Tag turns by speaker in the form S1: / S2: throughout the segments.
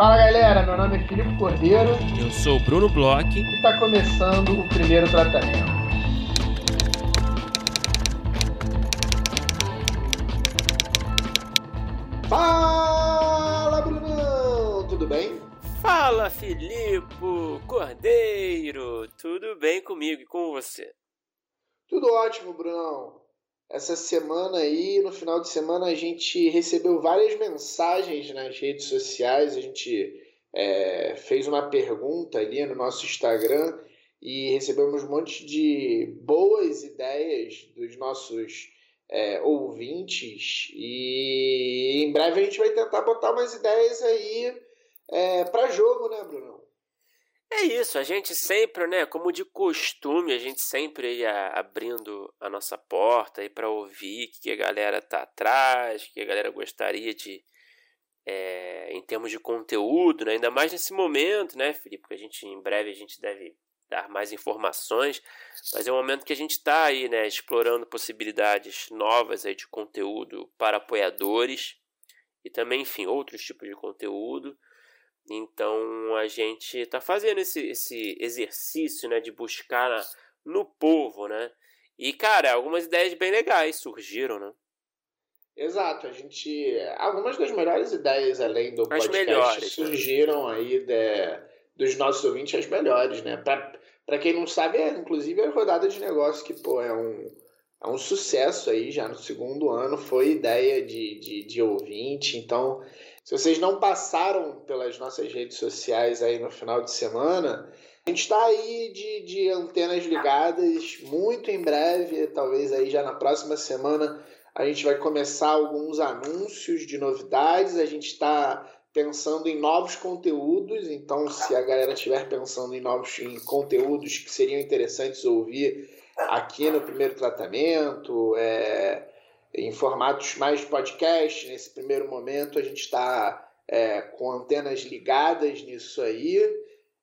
S1: Fala galera, meu nome é Filipe Cordeiro.
S2: Eu sou o Bruno Bloch.
S1: E está começando o primeiro tratamento. Fala Brunão, tudo bem?
S2: Fala Filipe Cordeiro, tudo bem comigo e com você?
S1: Tudo ótimo, Brunão. Essa semana aí, no final de semana, a gente recebeu várias mensagens nas redes sociais. A gente é, fez uma pergunta ali no nosso Instagram e recebemos um monte de boas ideias dos nossos é, ouvintes. E em breve a gente vai tentar botar umas ideias aí é, para jogo, né, Bruno?
S2: É isso, a gente sempre, né, como de costume, a gente sempre ia abrindo a nossa porta aí para ouvir o que a galera tá atrás, o que a galera gostaria de, é, em termos de conteúdo, né, ainda mais nesse momento, né, Felipe, porque a gente, em breve, a gente deve dar mais informações, mas é um momento que a gente está aí, né, explorando possibilidades novas aí de conteúdo para apoiadores e também, enfim, outros tipos de conteúdo. Então a gente está fazendo esse, esse exercício né, de buscar no povo, né? E, cara, algumas ideias bem legais surgiram, né?
S1: Exato, a gente. Algumas das melhores ideias além do
S2: as
S1: podcast
S2: melhores,
S1: surgiram né? aí de, dos nossos ouvintes, as melhores, né? Para quem não sabe, é inclusive a rodada de negócio, que, pô, é um, é um sucesso aí já no segundo ano, foi ideia de, de, de ouvinte, então se vocês não passaram pelas nossas redes sociais aí no final de semana, a gente está aí de, de antenas ligadas muito em breve, talvez aí já na próxima semana a gente vai começar alguns anúncios de novidades. A gente está pensando em novos conteúdos, então se a galera estiver pensando em novos em conteúdos que seriam interessantes ouvir aqui no primeiro tratamento, é, em formatos mais de podcast. Nesse primeiro momento, a gente está é, com antenas ligadas nisso aí.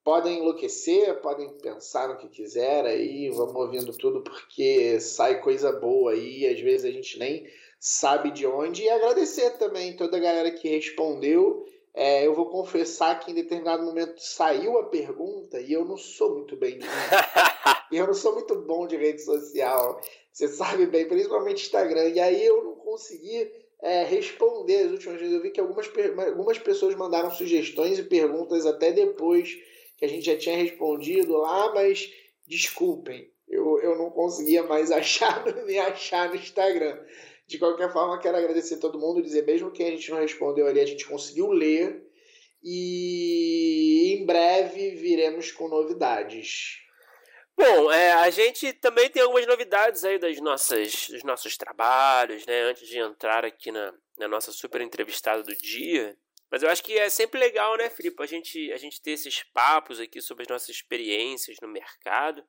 S1: Podem enlouquecer, podem pensar no que quiser aí, vamos ouvindo tudo porque sai coisa boa aí, às vezes a gente nem sabe de onde. E agradecer também toda a galera que respondeu. É, eu vou confessar que em determinado momento saiu a pergunta e eu não sou muito bem de eu não sou muito bom de rede social. Você sabe bem, principalmente Instagram. E aí eu não consegui é, responder as últimas vezes. Eu vi que algumas, algumas pessoas mandaram sugestões e perguntas até depois que a gente já tinha respondido lá, mas desculpem, eu, eu não conseguia mais achar, me achar no Instagram. De qualquer forma, quero agradecer a todo mundo, dizer mesmo que a gente não respondeu ali, a gente conseguiu ler. E em breve viremos com novidades.
S2: Bom, é, a gente também tem algumas novidades aí das nossas, dos nossos trabalhos, né? Antes de entrar aqui na, na nossa super entrevistada do dia. Mas eu acho que é sempre legal, né, Filipe, a gente, a gente ter esses papos aqui sobre as nossas experiências no mercado.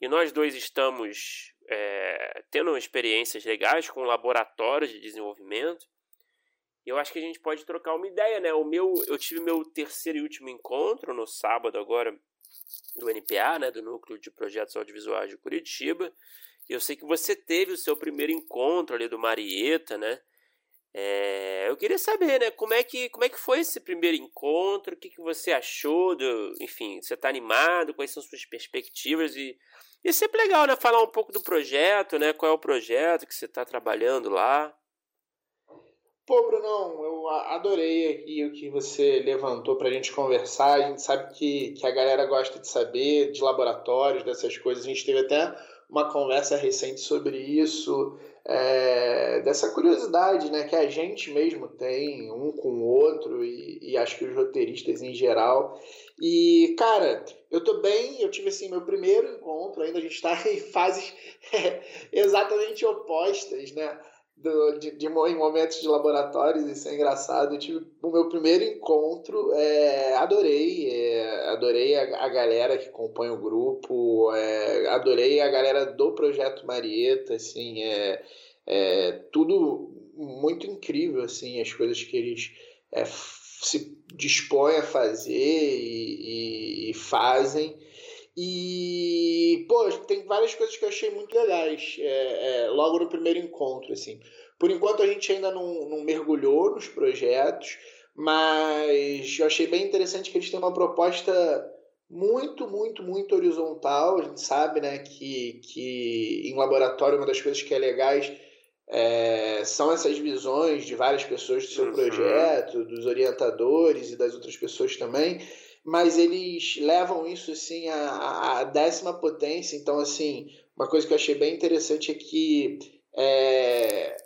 S2: E nós dois estamos é, tendo experiências legais com laboratórios de desenvolvimento. Eu acho que a gente pode trocar uma ideia, né? O meu, eu tive meu terceiro e último encontro no sábado agora do NPA, né, do Núcleo de Projetos Audiovisuais de Curitiba. E eu sei que você teve o seu primeiro encontro ali do Marieta, né? É, eu queria saber, né, como é que, como é que foi esse primeiro encontro, o que, que você achou, do, enfim, você está animado, quais são suas perspectivas e, e é sempre legal, né, falar um pouco do projeto, né, qual é o projeto que você está trabalhando lá.
S1: Pô, Brunão, eu adorei aqui o que você levantou para a gente conversar. A gente sabe que, que a galera gosta de saber de laboratórios, dessas coisas. A gente teve até uma conversa recente sobre isso, é, dessa curiosidade né, que a gente mesmo tem um com o outro e, e acho que os roteiristas em geral. E, cara, eu tô bem, eu tive assim meu primeiro encontro, ainda a gente está em fases exatamente opostas, né? Do, de, de, em momentos de laboratórios, isso é engraçado. Eu tive o meu primeiro encontro, é, adorei, é, adorei a, a, galera que compõe o grupo, é, adorei a galera do Projeto Marieta, assim, é, é tudo muito incrível, assim, as coisas que eles é, se dispõem a fazer e, e, e fazem. E, pô, tem várias coisas que eu achei muito legais é, é, logo no primeiro encontro, assim. Por enquanto a gente ainda não, não mergulhou nos projetos, Mas eu achei bem interessante que eles têm uma proposta muito, muito, muito horizontal. A gente sabe né, que, que em laboratório uma das coisas que é legais é, são essas visões de várias pessoas do seu uhum. projeto, dos orientadores e das outras pessoas também, mas eles levam isso assim à, à décima potência. Então, assim, uma coisa que eu achei bem interessante é que é,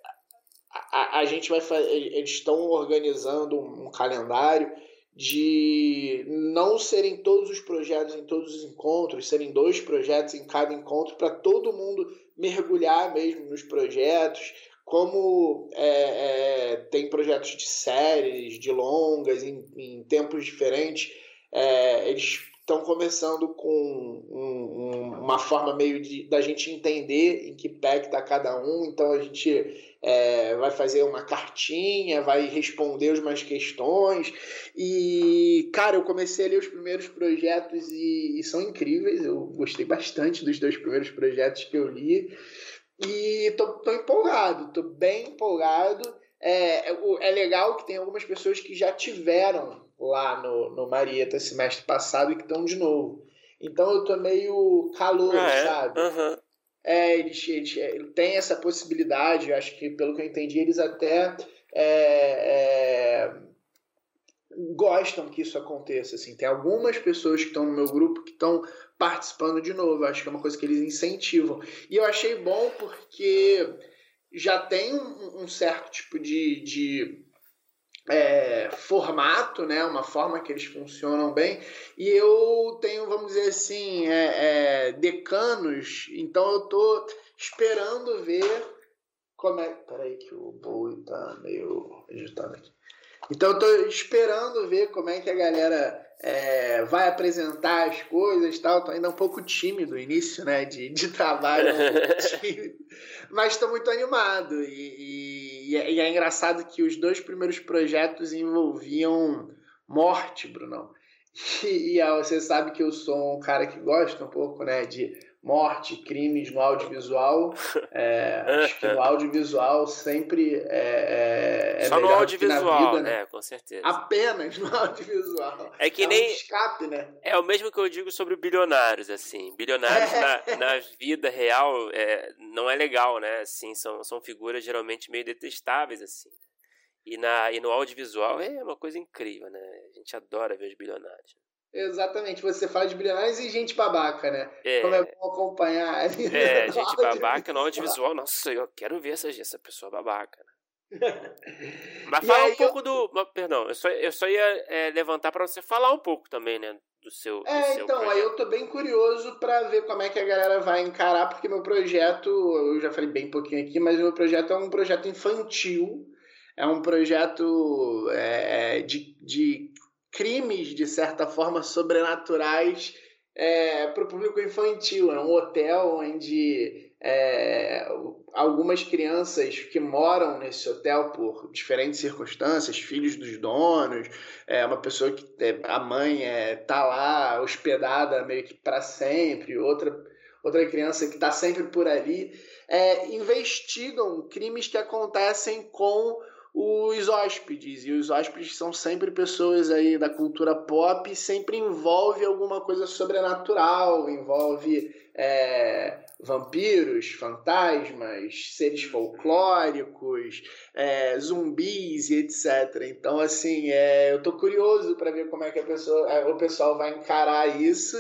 S1: a, a gente vai eles estão organizando um calendário de não serem todos os projetos em todos os encontros, serem dois projetos em cada encontro, para todo mundo mergulhar mesmo nos projetos, como é, é, tem projetos de séries, de longas, em, em tempos diferentes, é, eles estão começando com um, um, uma forma meio de da gente entender em que pé está cada um, então a gente é, vai fazer uma cartinha, vai responder umas questões. E, cara, eu comecei a ler os primeiros projetos e, e são incríveis. Eu gostei bastante dos dois primeiros projetos que eu li. E tô, tô empolgado, tô bem empolgado. É, é, é legal que tem algumas pessoas que já tiveram lá no, no Marieta semestre passado e que estão de novo. Então eu tô meio calor, ah, é? sabe? Uhum. É, eles, eles, é, têm essa possibilidade, acho que pelo que eu entendi, eles até é, é, gostam que isso aconteça. Assim. Tem algumas pessoas que estão no meu grupo que estão participando de novo, acho que é uma coisa que eles incentivam. E eu achei bom porque já tem um, um certo tipo de, de é, formato, né, uma forma que eles funcionam bem, e eu tenho, vamos dizer assim, é, é, decanos, então eu tô esperando ver como é. Peraí, que o boi tá meio agitado aqui. Então eu tô esperando ver como é que a galera é, vai apresentar as coisas e tal. Tô ainda um pouco tímido no início, né, de, de trabalho, mas estou muito animado e, e e é, e é engraçado que os dois primeiros projetos envolviam morte, Brunão. E, e você sabe que eu sou um cara que gosta um pouco, né, de morte, crimes no audiovisual. É, acho que no audiovisual sempre é, é, é
S2: Só no audiovisual, vida, né? É, com certeza.
S1: Apenas no audiovisual.
S2: É que
S1: é
S2: nem.
S1: Um escape, né?
S2: É o mesmo que eu digo sobre bilionários, assim. Bilionários na, na vida real é, não é legal, né? Assim, são, são figuras geralmente meio detestáveis, assim. E, na, e no audiovisual é uma coisa incrível, né? A gente adora ver os bilionários.
S1: Exatamente, você fala de bilionários e gente babaca, né? É. Como é bom acompanhar.
S2: É, gente babaca no audiovisual. Nossa, eu quero ver essa, essa pessoa babaca. Né? Mas fala um pouco eu... do. Perdão, eu só, eu só ia é, levantar para você falar um pouco também, né? Do seu.
S1: É,
S2: do seu
S1: então,
S2: projeto.
S1: aí eu tô bem curioso para ver como é que a galera vai encarar, porque meu projeto, eu já falei bem pouquinho aqui, mas meu projeto é um projeto infantil. É um projeto é, de, de crimes, de certa forma, sobrenaturais é, para o público infantil. É um hotel onde é, algumas crianças que moram nesse hotel por diferentes circunstâncias, filhos dos donos, é uma pessoa que é, a mãe é, tá lá hospedada meio que para sempre, outra outra criança que está sempre por ali, é, investigam crimes que acontecem com os hóspedes. E os hóspedes são sempre pessoas aí da cultura pop, sempre envolve alguma coisa sobrenatural, envolve é, vampiros, fantasmas, seres folclóricos, é, zumbis e etc. Então, assim, é, eu tô curioso para ver como é que a pessoa, é, o pessoal vai encarar isso.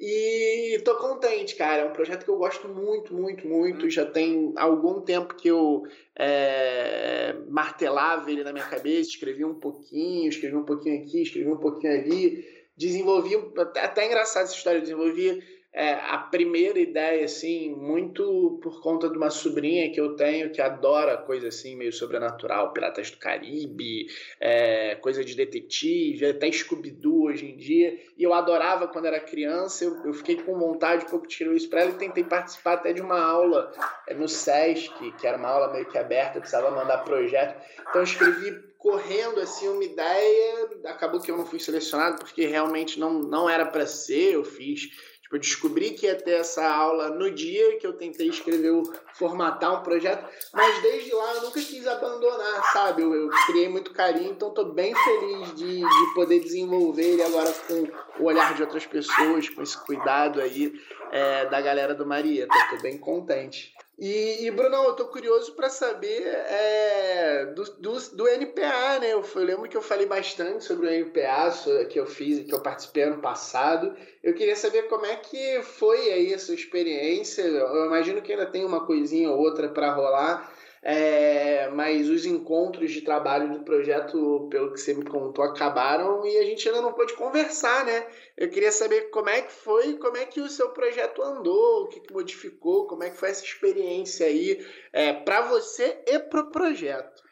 S1: E tô contente, cara. É um projeto que eu gosto muito, muito, muito. Uhum. Já tem algum tempo que eu é, martelava ele na minha cabeça, escrevi um pouquinho, escrevi um pouquinho aqui, escrevi um pouquinho ali. Desenvolvi, até, até engraçado essa história, desenvolvi é, a primeira ideia, assim, muito por conta de uma sobrinha que eu tenho que adora coisa assim, meio sobrenatural, Piratas do Caribe, é, coisa de detetive, até Scooby-Doo hoje em dia. E eu adorava quando era criança, eu, eu fiquei com vontade pouco escrever isso para ela e tentei participar até de uma aula é, no SESC, que era uma aula meio que aberta, precisava mandar projeto. Então eu escrevi correndo assim uma ideia, acabou que eu não fui selecionado porque realmente não, não era para ser, eu fiz Tipo, eu descobri que ia ter essa aula no dia que eu tentei escrever, o, formatar um projeto, mas desde lá eu nunca quis abandonar, sabe? Eu, eu criei muito carinho, então estou bem feliz de, de poder desenvolver ele agora com o olhar de outras pessoas, com esse cuidado aí é, da galera do Marieta. Estou bem contente. E, e Bruno, eu tô curioso para saber é, do, do, do, NPA, né? Eu, eu, lembro que eu falei bastante sobre o NPA que eu fiz, que eu participei ano passado. Eu queria saber como é que foi aí a sua experiência. Eu imagino que ainda tem uma coisinha ou outra para rolar, é, mas os encontros de trabalho do projeto, pelo que você me contou, acabaram e a gente ainda não pôde conversar, né? Eu queria saber como é que foi, como é que o seu projeto andou, o que, que modificou, como é que foi essa experiência aí é, para você e para o projeto.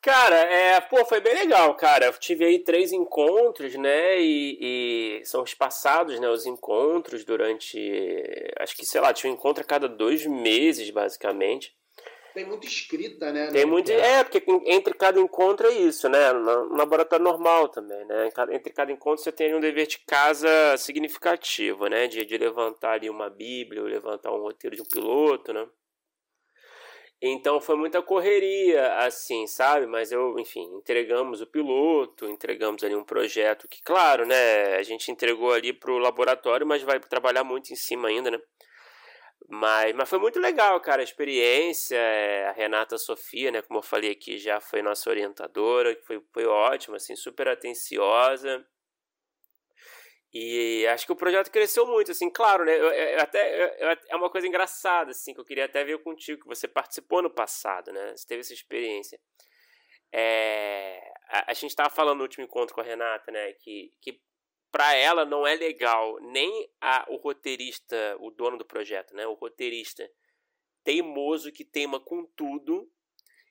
S2: Cara, é, pô, foi bem legal, cara. Eu tive aí três encontros, né? E, e, são espaçados, né? Os encontros durante. Acho que, sei lá, tinha um encontro a cada dois meses, basicamente.
S1: Tem muita escrita, né?
S2: Tem muito. É, porque entre cada encontro é isso, né? No laboratório normal também, né? Entre cada encontro você tem um dever de casa significativo, né? De, de levantar ali uma Bíblia, ou levantar um roteiro de um piloto, né? Então foi muita correria, assim, sabe? Mas eu, enfim, entregamos o piloto, entregamos ali um projeto que, claro, né? A gente entregou ali para o laboratório, mas vai trabalhar muito em cima ainda, né? Mas, mas foi muito legal, cara, a experiência. É, a Renata Sofia, né, como eu falei aqui, já foi nossa orientadora, foi, foi ótima, assim, super atenciosa. E acho que o projeto cresceu muito, assim, claro, né? Eu, eu até, eu, é uma coisa engraçada, assim, que eu queria até ver contigo, que você participou no passado, né? Você teve essa experiência. É, a, a gente estava falando no último encontro com a Renata, né? Que, que para ela não é legal nem a, o roteirista, o dono do projeto, né? O roteirista teimoso que teima com tudo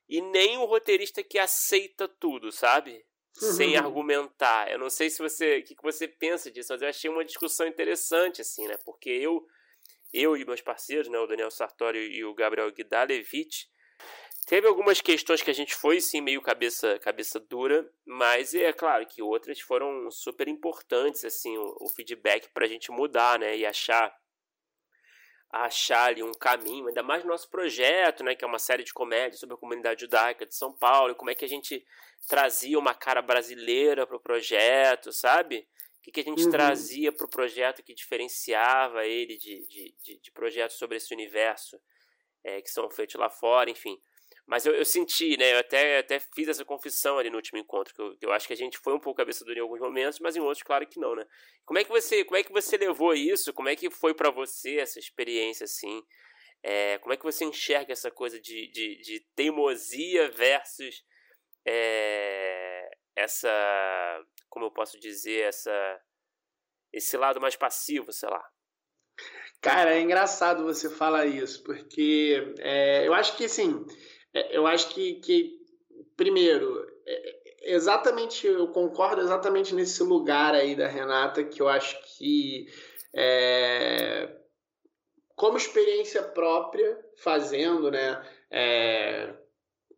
S2: e nem o roteirista que aceita tudo, sabe? Uhum. Sem argumentar. Eu não sei se você, o que, que você pensa disso, mas eu achei uma discussão interessante assim, né? Porque eu eu e meus parceiros, né, o Daniel Sartori e o Gabriel Guidalevich, Teve algumas questões que a gente foi sim meio cabeça cabeça dura, mas é claro que outras foram super importantes assim o, o feedback para a gente mudar, né, e achar achar ali um caminho, ainda mais no nosso projeto, né, que é uma série de comédia sobre a comunidade judaica de São Paulo, e como é que a gente trazia uma cara brasileira para o projeto, sabe? O que, que a gente uhum. trazia para o projeto que diferenciava ele de, de, de, de projetos sobre esse universo é, que são feitos lá fora, enfim. Mas eu, eu senti, né? Eu até, até fiz essa confissão ali no último encontro, que eu, eu acho que a gente foi um pouco cabeça dura em alguns momentos, mas em outros, claro que não, né? Como é que você, como é que você levou isso? Como é que foi para você essa experiência, assim? É, como é que você enxerga essa coisa de, de, de teimosia versus é, essa, como eu posso dizer, essa esse lado mais passivo, sei lá?
S1: Cara, é engraçado você falar isso, porque é, eu acho que, assim, eu acho que, que primeiro, é, exatamente, eu concordo exatamente nesse lugar aí da Renata, que eu acho que é, como experiência própria, fazendo né, é,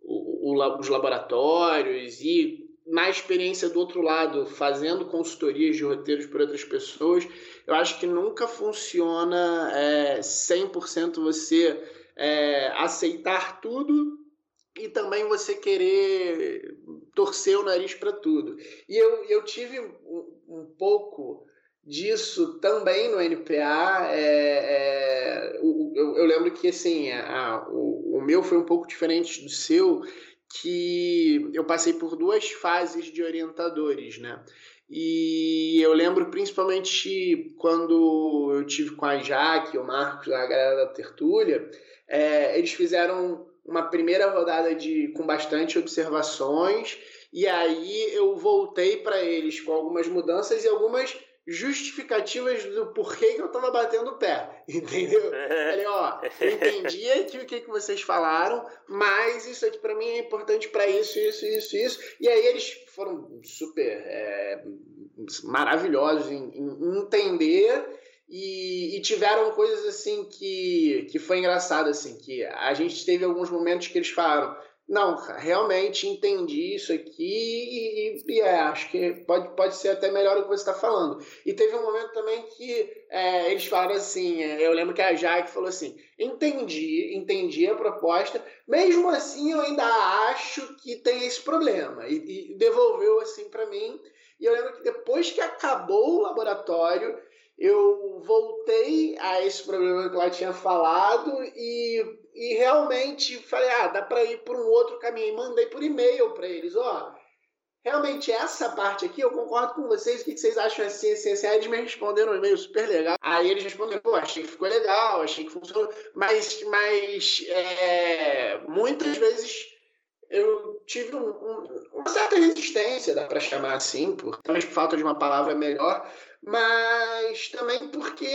S1: o, o, os laboratórios e na experiência do outro lado, fazendo consultorias de roteiros para outras pessoas, eu acho que nunca funciona é, 100% você é, aceitar tudo e também você querer torcer o nariz para tudo. E eu, eu tive um, um, pouco disso também no NPA. É, é, eu, eu, lembro que assim, a, o, o meu foi um pouco diferente do seu, que eu passei por duas fases de orientadores, né? E eu lembro principalmente quando eu tive com a Jaque, o Marcos, a galera da Tertúlia, é, eles fizeram uma primeira rodada de com bastante observações e aí eu voltei para eles com algumas mudanças e algumas justificativas do porquê que eu tava batendo o pé, entendeu? Falei, ó, eu entendi aqui o que, que vocês falaram, mas isso aqui para mim é importante para isso, isso, isso, isso. E aí eles foram super é, maravilhosos em, em entender e, e, tiveram coisas assim que, que foi engraçado, assim, que a gente teve alguns momentos que eles falaram, não, realmente entendi isso aqui e, e, é, acho que pode, pode ser até melhor o que você está falando. E teve um momento também que é, eles falaram assim, é, eu lembro que a Jaque falou assim, entendi, entendi a proposta, mesmo assim eu ainda acho que tem esse problema. E, e devolveu assim para mim. E eu lembro que depois que acabou o laboratório, eu voltei a esse problema que ela tinha falado e, e realmente falei, ah, dá para ir por um outro caminho. E mandei por e-mail para eles, ó, realmente essa parte aqui eu concordo com vocês, o que vocês acham assim, assim, assim? Aí eles me responderam um e-mail super legal. Aí eles responderam, pô, achei que ficou legal, achei que funcionou, mas, mas é, muitas vezes eu tive um, um, uma certa resistência, dá para chamar assim, por, talvez por falta de uma palavra melhor, mas também porque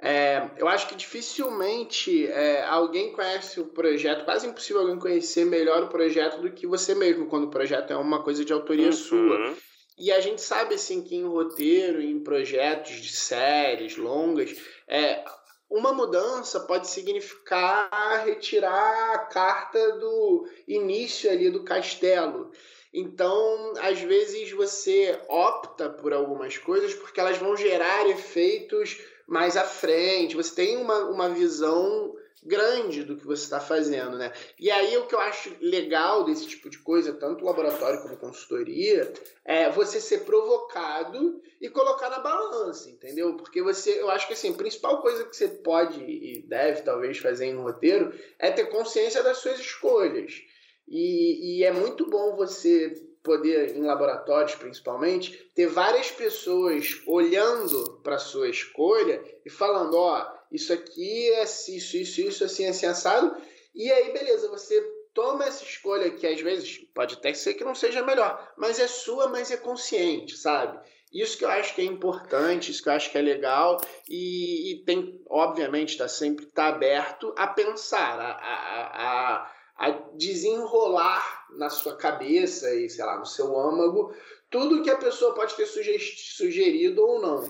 S1: é, eu acho que dificilmente é, alguém conhece o projeto, quase impossível alguém conhecer melhor o projeto do que você mesmo, quando o projeto é uma coisa de autoria uhum. sua. E a gente sabe assim que em roteiro, em projetos de séries longas, é, uma mudança pode significar retirar a carta do início ali do castelo. Então, às vezes você opta por algumas coisas porque elas vão gerar efeitos mais à frente. Você tem uma, uma visão grande do que você está fazendo, né? E aí o que eu acho legal desse tipo de coisa, tanto laboratório como consultoria, é você ser provocado e colocar na balança, entendeu? Porque você, eu acho que assim, a principal coisa que você pode e deve talvez fazer em um roteiro é ter consciência das suas escolhas. E, e é muito bom você poder, em laboratórios principalmente, ter várias pessoas olhando para sua escolha e falando: ó, isso aqui é isso, isso, isso, assim, assim, assado. E aí, beleza, você toma essa escolha que às vezes pode até ser que não seja melhor, mas é sua, mas é consciente, sabe? Isso que eu acho que é importante, isso que eu acho que é legal e, e tem, obviamente, está sempre tá aberto a pensar, a, a, a a desenrolar na sua cabeça e, sei lá, no seu âmago, tudo que a pessoa pode ter sugerido ou não.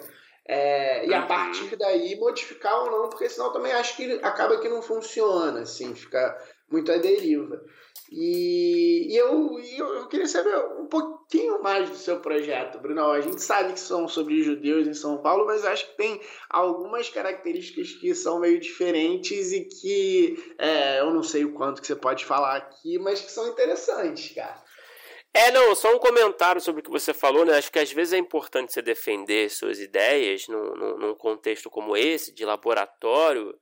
S1: É, e a uhum. partir daí modificar ou não, porque senão também acho que acaba que não funciona, assim, fica muito à deriva. E, e eu, eu, eu, queria saber um pouquinho mais do seu projeto, Bruno. A gente sabe que são sobre judeus em São Paulo, mas acho que tem algumas características que são meio diferentes e que é, eu não sei o quanto que você pode falar aqui, mas que são interessantes, cara.
S2: É, não, só um comentário sobre o que você falou, né? Acho que às vezes é importante você defender suas ideias num, num, num contexto como esse, de laboratório,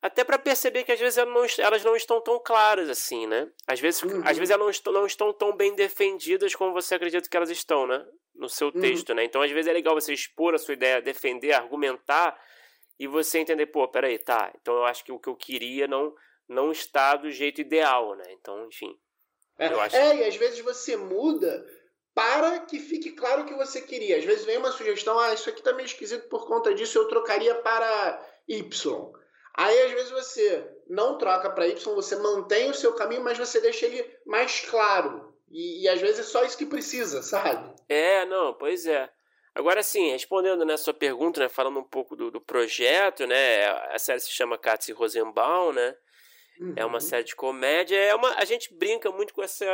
S2: até para perceber que às vezes elas não, elas não, estão tão claras assim, né? Às vezes, uhum. às vezes elas não estão, não estão tão bem defendidas como você acredita que elas estão, né? No seu uhum. texto, uhum. né? Então, às vezes é legal você expor a sua ideia, defender, argumentar e você entender, pô, peraí, tá. Então eu acho que o que eu queria não, não está do jeito ideal, né? Então, enfim.
S1: É, acho... é e às vezes você muda para que fique claro o que você queria. Às vezes vem uma sugestão, ah, isso aqui tá meio esquisito por conta disso, eu trocaria para Y. Aí às vezes você não troca para Y, você mantém o seu caminho, mas você deixa ele mais claro. E, e, às vezes é só isso que precisa, sabe?
S2: É, não, pois é. Agora sim, respondendo né, sua pergunta, né, falando um pouco do, do projeto, né, a série se chama Katz Rosenbaum, né? Uhum. É uma uhum. série de comédia, é uma a gente brinca muito com essa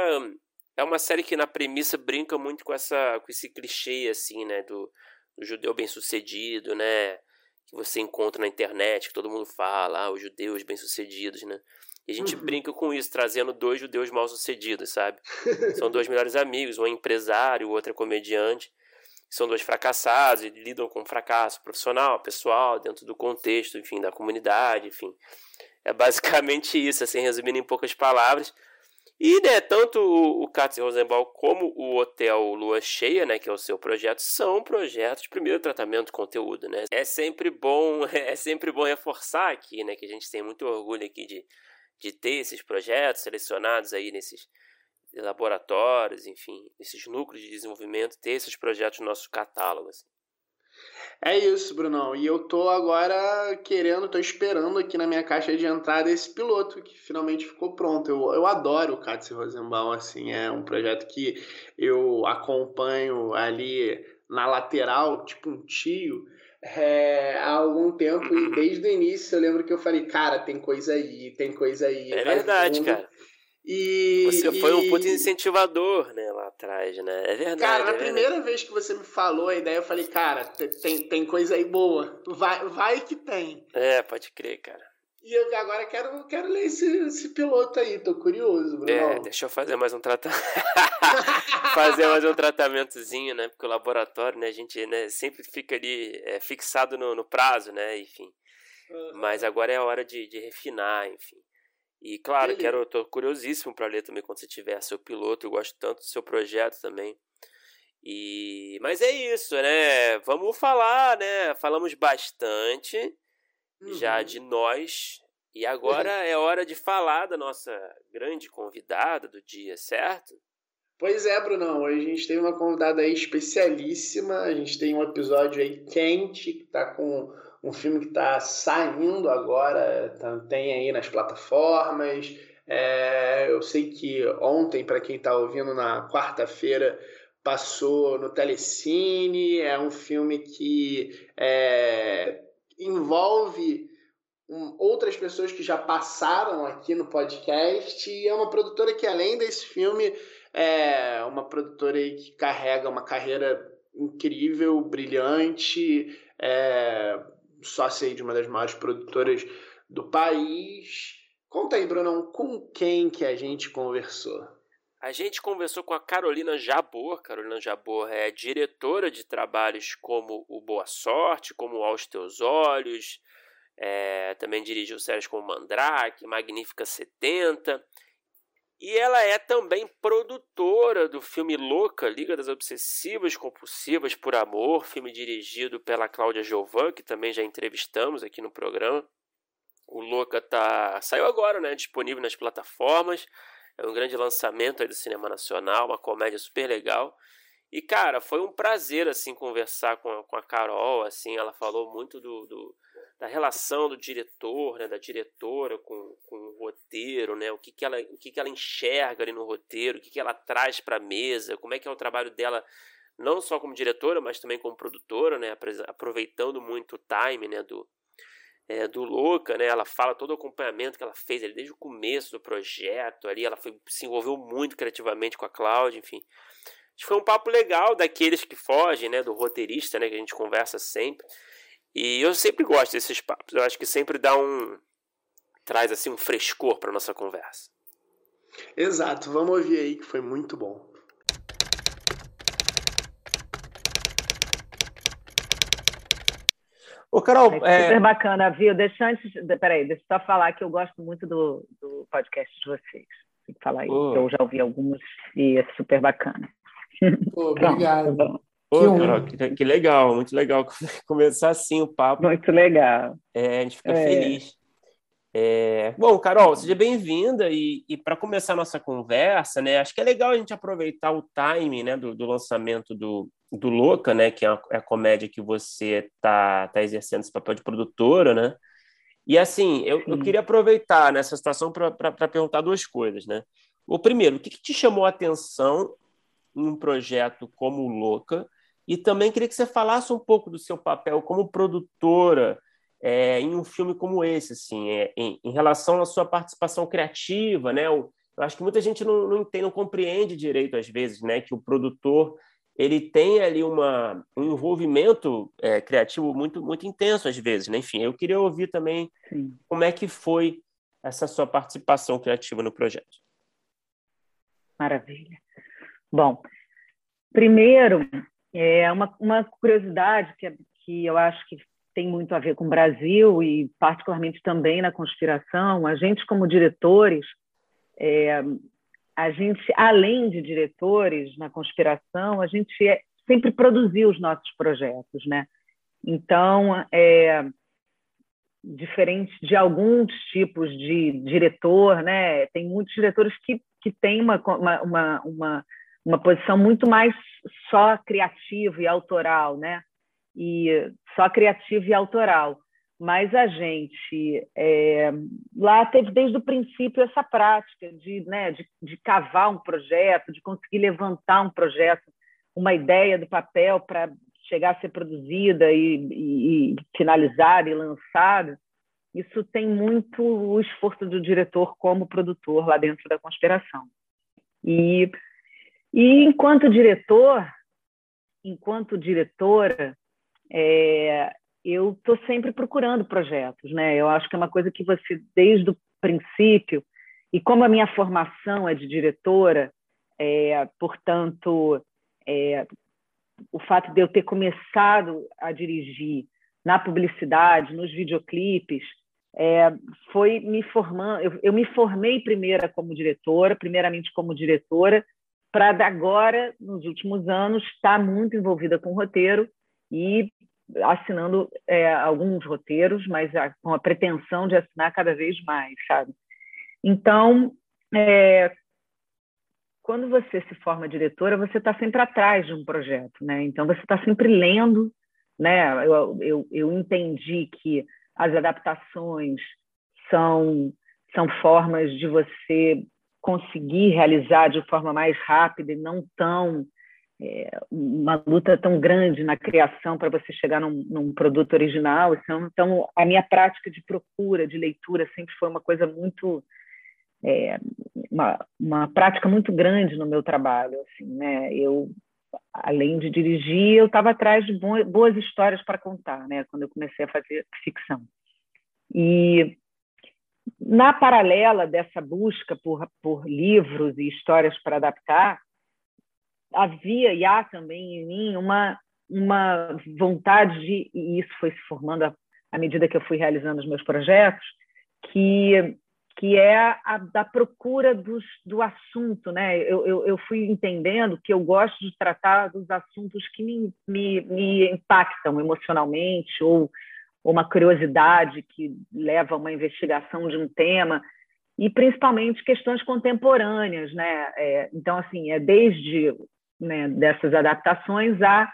S2: é uma série que na premissa brinca muito com essa com esse clichê assim, né, do, do judeu bem-sucedido, né? que você encontra na internet, que todo mundo fala, ah, os judeus bem-sucedidos, né? E a gente uhum. brinca com isso, trazendo dois judeus mal-sucedidos, sabe? São dois melhores amigos, um é empresário, o outro é comediante. São dois fracassados e lidam com fracasso profissional, pessoal, dentro do contexto, enfim, da comunidade, enfim. É basicamente isso, assim, resumindo em poucas palavras. E, né, tanto o Katz Rosenbaum como o Hotel Lua Cheia, né, que é o seu projeto, são projetos de primeiro tratamento de conteúdo, né? É sempre bom, é sempre bom reforçar aqui, né, que a gente tem muito orgulho aqui de, de ter esses projetos selecionados aí nesses laboratórios, enfim, nesses núcleos de desenvolvimento, ter esses projetos no nosso catálogo, assim.
S1: É isso, Brunão. E eu tô agora querendo, tô esperando aqui na minha caixa de entrada esse piloto que finalmente ficou pronto. Eu, eu adoro o Katz Rosenbaum, assim, é um projeto que eu acompanho ali na lateral, tipo um tio, é, há algum tempo e desde o início eu lembro que eu falei, cara, tem coisa aí, tem coisa aí.
S2: É verdade, cara.
S1: E,
S2: você foi
S1: e...
S2: um puto incentivador, né, lá atrás, né? É verdade.
S1: Cara, na
S2: é
S1: primeira
S2: verdade.
S1: vez que você me falou a ideia, eu falei, cara, tem, tem coisa aí boa. Vai, vai que tem.
S2: É, pode crer, cara.
S1: E eu agora quero, quero ler esse, esse piloto aí, tô curioso, Bruno.
S2: É, deixa eu fazer mais um tratamento. fazer mais um tratamentozinho, né? Porque o laboratório, né, a gente né, sempre fica ali é, fixado no, no, prazo, né? Enfim. Uhum. Mas agora é a hora de, de refinar, enfim. E claro, Beleza. quero, tô curiosíssimo para ler também quando você tiver seu piloto. Eu gosto tanto do seu projeto também. E mas é isso, né? Vamos falar, né? Falamos bastante uhum. já de nós. E agora é hora de falar da nossa grande convidada do dia, certo?
S1: Pois é, Brunão. Hoje a gente tem uma convidada aí especialíssima. A gente tem um episódio aí quente que tá com um filme que está saindo agora, tá, tem aí nas plataformas. É, eu sei que ontem, para quem está ouvindo na quarta-feira, passou no Telecine. É um filme que é, envolve um, outras pessoas que já passaram aqui no podcast. E é uma produtora que, além desse filme, é uma produtora que carrega uma carreira incrível, brilhante. É, sócia de uma das maiores produtoras do país. Conta aí, Brunão, com quem que a gente conversou?
S2: A gente conversou com a Carolina Jabor. Carolina Jabor é diretora de trabalhos como o Boa Sorte, como Aos Teus Olhos, é, também dirigiu séries como Mandrake, Magnífica 70. E ela é também produtora do filme Louca, Liga das Obsessivas Compulsivas por Amor, filme dirigido pela Cláudia Giovan, que também já entrevistamos aqui no programa. O Louca tá saiu agora, né, disponível nas plataformas. É um grande lançamento aí do cinema nacional, uma comédia super legal. E cara, foi um prazer assim conversar com a, com a Carol, assim, ela falou muito do, do da relação do diretor, né, da diretora com, com o roteiro, né, o que, que, ela, o que, que ela enxerga ali no roteiro, o que, que ela traz para a mesa, como é que é o trabalho dela, não só como diretora, mas também como produtora, né, aproveitando muito o time né, do, é, do Louca, né, ela fala todo o acompanhamento que ela fez ali, desde o começo do projeto, ali ela foi, se envolveu muito criativamente com a Cláudia, enfim. Acho que foi um papo legal daqueles que fogem, né, do roteirista, né, que a gente conversa sempre. E eu sempre gosto desses papos. Eu acho que sempre dá um traz assim um frescor para nossa conversa.
S1: Exato, vamos ouvir aí que foi muito bom.
S3: Ô, Carol,
S4: é super é... bacana, viu? Deixa antes. Peraí, deixa eu só falar que eu gosto muito do, do podcast de vocês. Tem que falar isso. Eu já ouvi alguns e é super bacana.
S1: obrigado. Pronto,
S2: Pô, que, Carol, que, que, legal, muito legal começar assim o papo.
S4: Muito legal.
S2: É, a gente fica é. feliz. É... Bom, Carol, seja bem-vinda e, e para começar a nossa conversa, né, acho que é legal a gente aproveitar o time né, do, do lançamento do, do Louca, né, que é a, é a comédia que você está tá exercendo esse papel de produtora, né? E assim, eu, eu queria aproveitar nessa situação para perguntar duas coisas, né? O primeiro, o que, que te chamou a atenção em um projeto como o Louca? E também queria que você falasse um pouco do seu papel como produtora é, em um filme como esse, assim, é, em, em, relação à sua participação criativa, né? Eu, eu acho que muita gente não, não, entende, não compreende direito às vezes, né? Que o produtor ele tem ali uma, um envolvimento é, criativo muito muito intenso às vezes, né? Enfim, eu queria ouvir também Sim. como é que foi essa sua participação criativa no projeto.
S4: Maravilha. Bom, primeiro é uma, uma curiosidade que, que eu acho que tem muito a ver com o Brasil e particularmente também na conspiração. A gente, como diretores, é, a gente, além de diretores na conspiração, a gente é, sempre produziu os nossos projetos, né? Então, é, diferente de alguns tipos de diretor, né? Tem muitos diretores que, que têm uma, uma, uma, uma posição muito mais só criativa e autoral, né? E só criativa e autoral. Mas a gente é, lá teve desde o princípio essa prática de, né, de, de cavar um projeto, de conseguir levantar um projeto, uma ideia do papel para chegar a ser produzida e, e, e finalizada e lançada. isso tem muito o esforço do diretor como produtor lá dentro da conspiração. E, e enquanto diretor, enquanto diretora, é, eu estou sempre procurando projetos, né? Eu acho que é uma coisa que você, desde o princípio, e como a minha formação é de diretora, é, portanto, é, o fato de eu ter começado a dirigir na publicidade, nos videoclipes, é, foi me formando. Eu, eu, me formei primeira como diretora, primeiramente como diretora, para agora, nos últimos anos, estar muito envolvida com roteiro e assinando é, alguns roteiros, mas com a pretensão de assinar cada vez mais, sabe? Então, é, quando você se forma diretora, você está sempre atrás de um projeto, né? Então você está sempre lendo, né? Eu, eu, eu entendi que as adaptações são são formas de você conseguir realizar de forma mais rápida e não tão é, uma luta tão grande na criação para você chegar num, num, produto original. Então, então, a minha prática de procura, de leitura, sempre foi uma coisa muito é, uma, uma prática muito grande no meu trabalho. Assim, né? Eu, além de dirigir, eu estava atrás de boas histórias para contar, né? quando eu comecei a fazer ficção. E na paralela dessa busca por, por livros e histórias para adaptar, havia e há também em mim uma, uma vontade de, e isso foi se formando à medida que eu fui realizando os meus projetos, que que é a da procura dos, do assunto, né? Eu, eu, eu, fui entendendo que eu gosto de tratar dos assuntos que me, me, me impactam emocionalmente ou, ou uma curiosidade que leva a uma investigação de um tema e principalmente questões contemporâneas, né? É, então, assim, é desde né, dessas adaptações a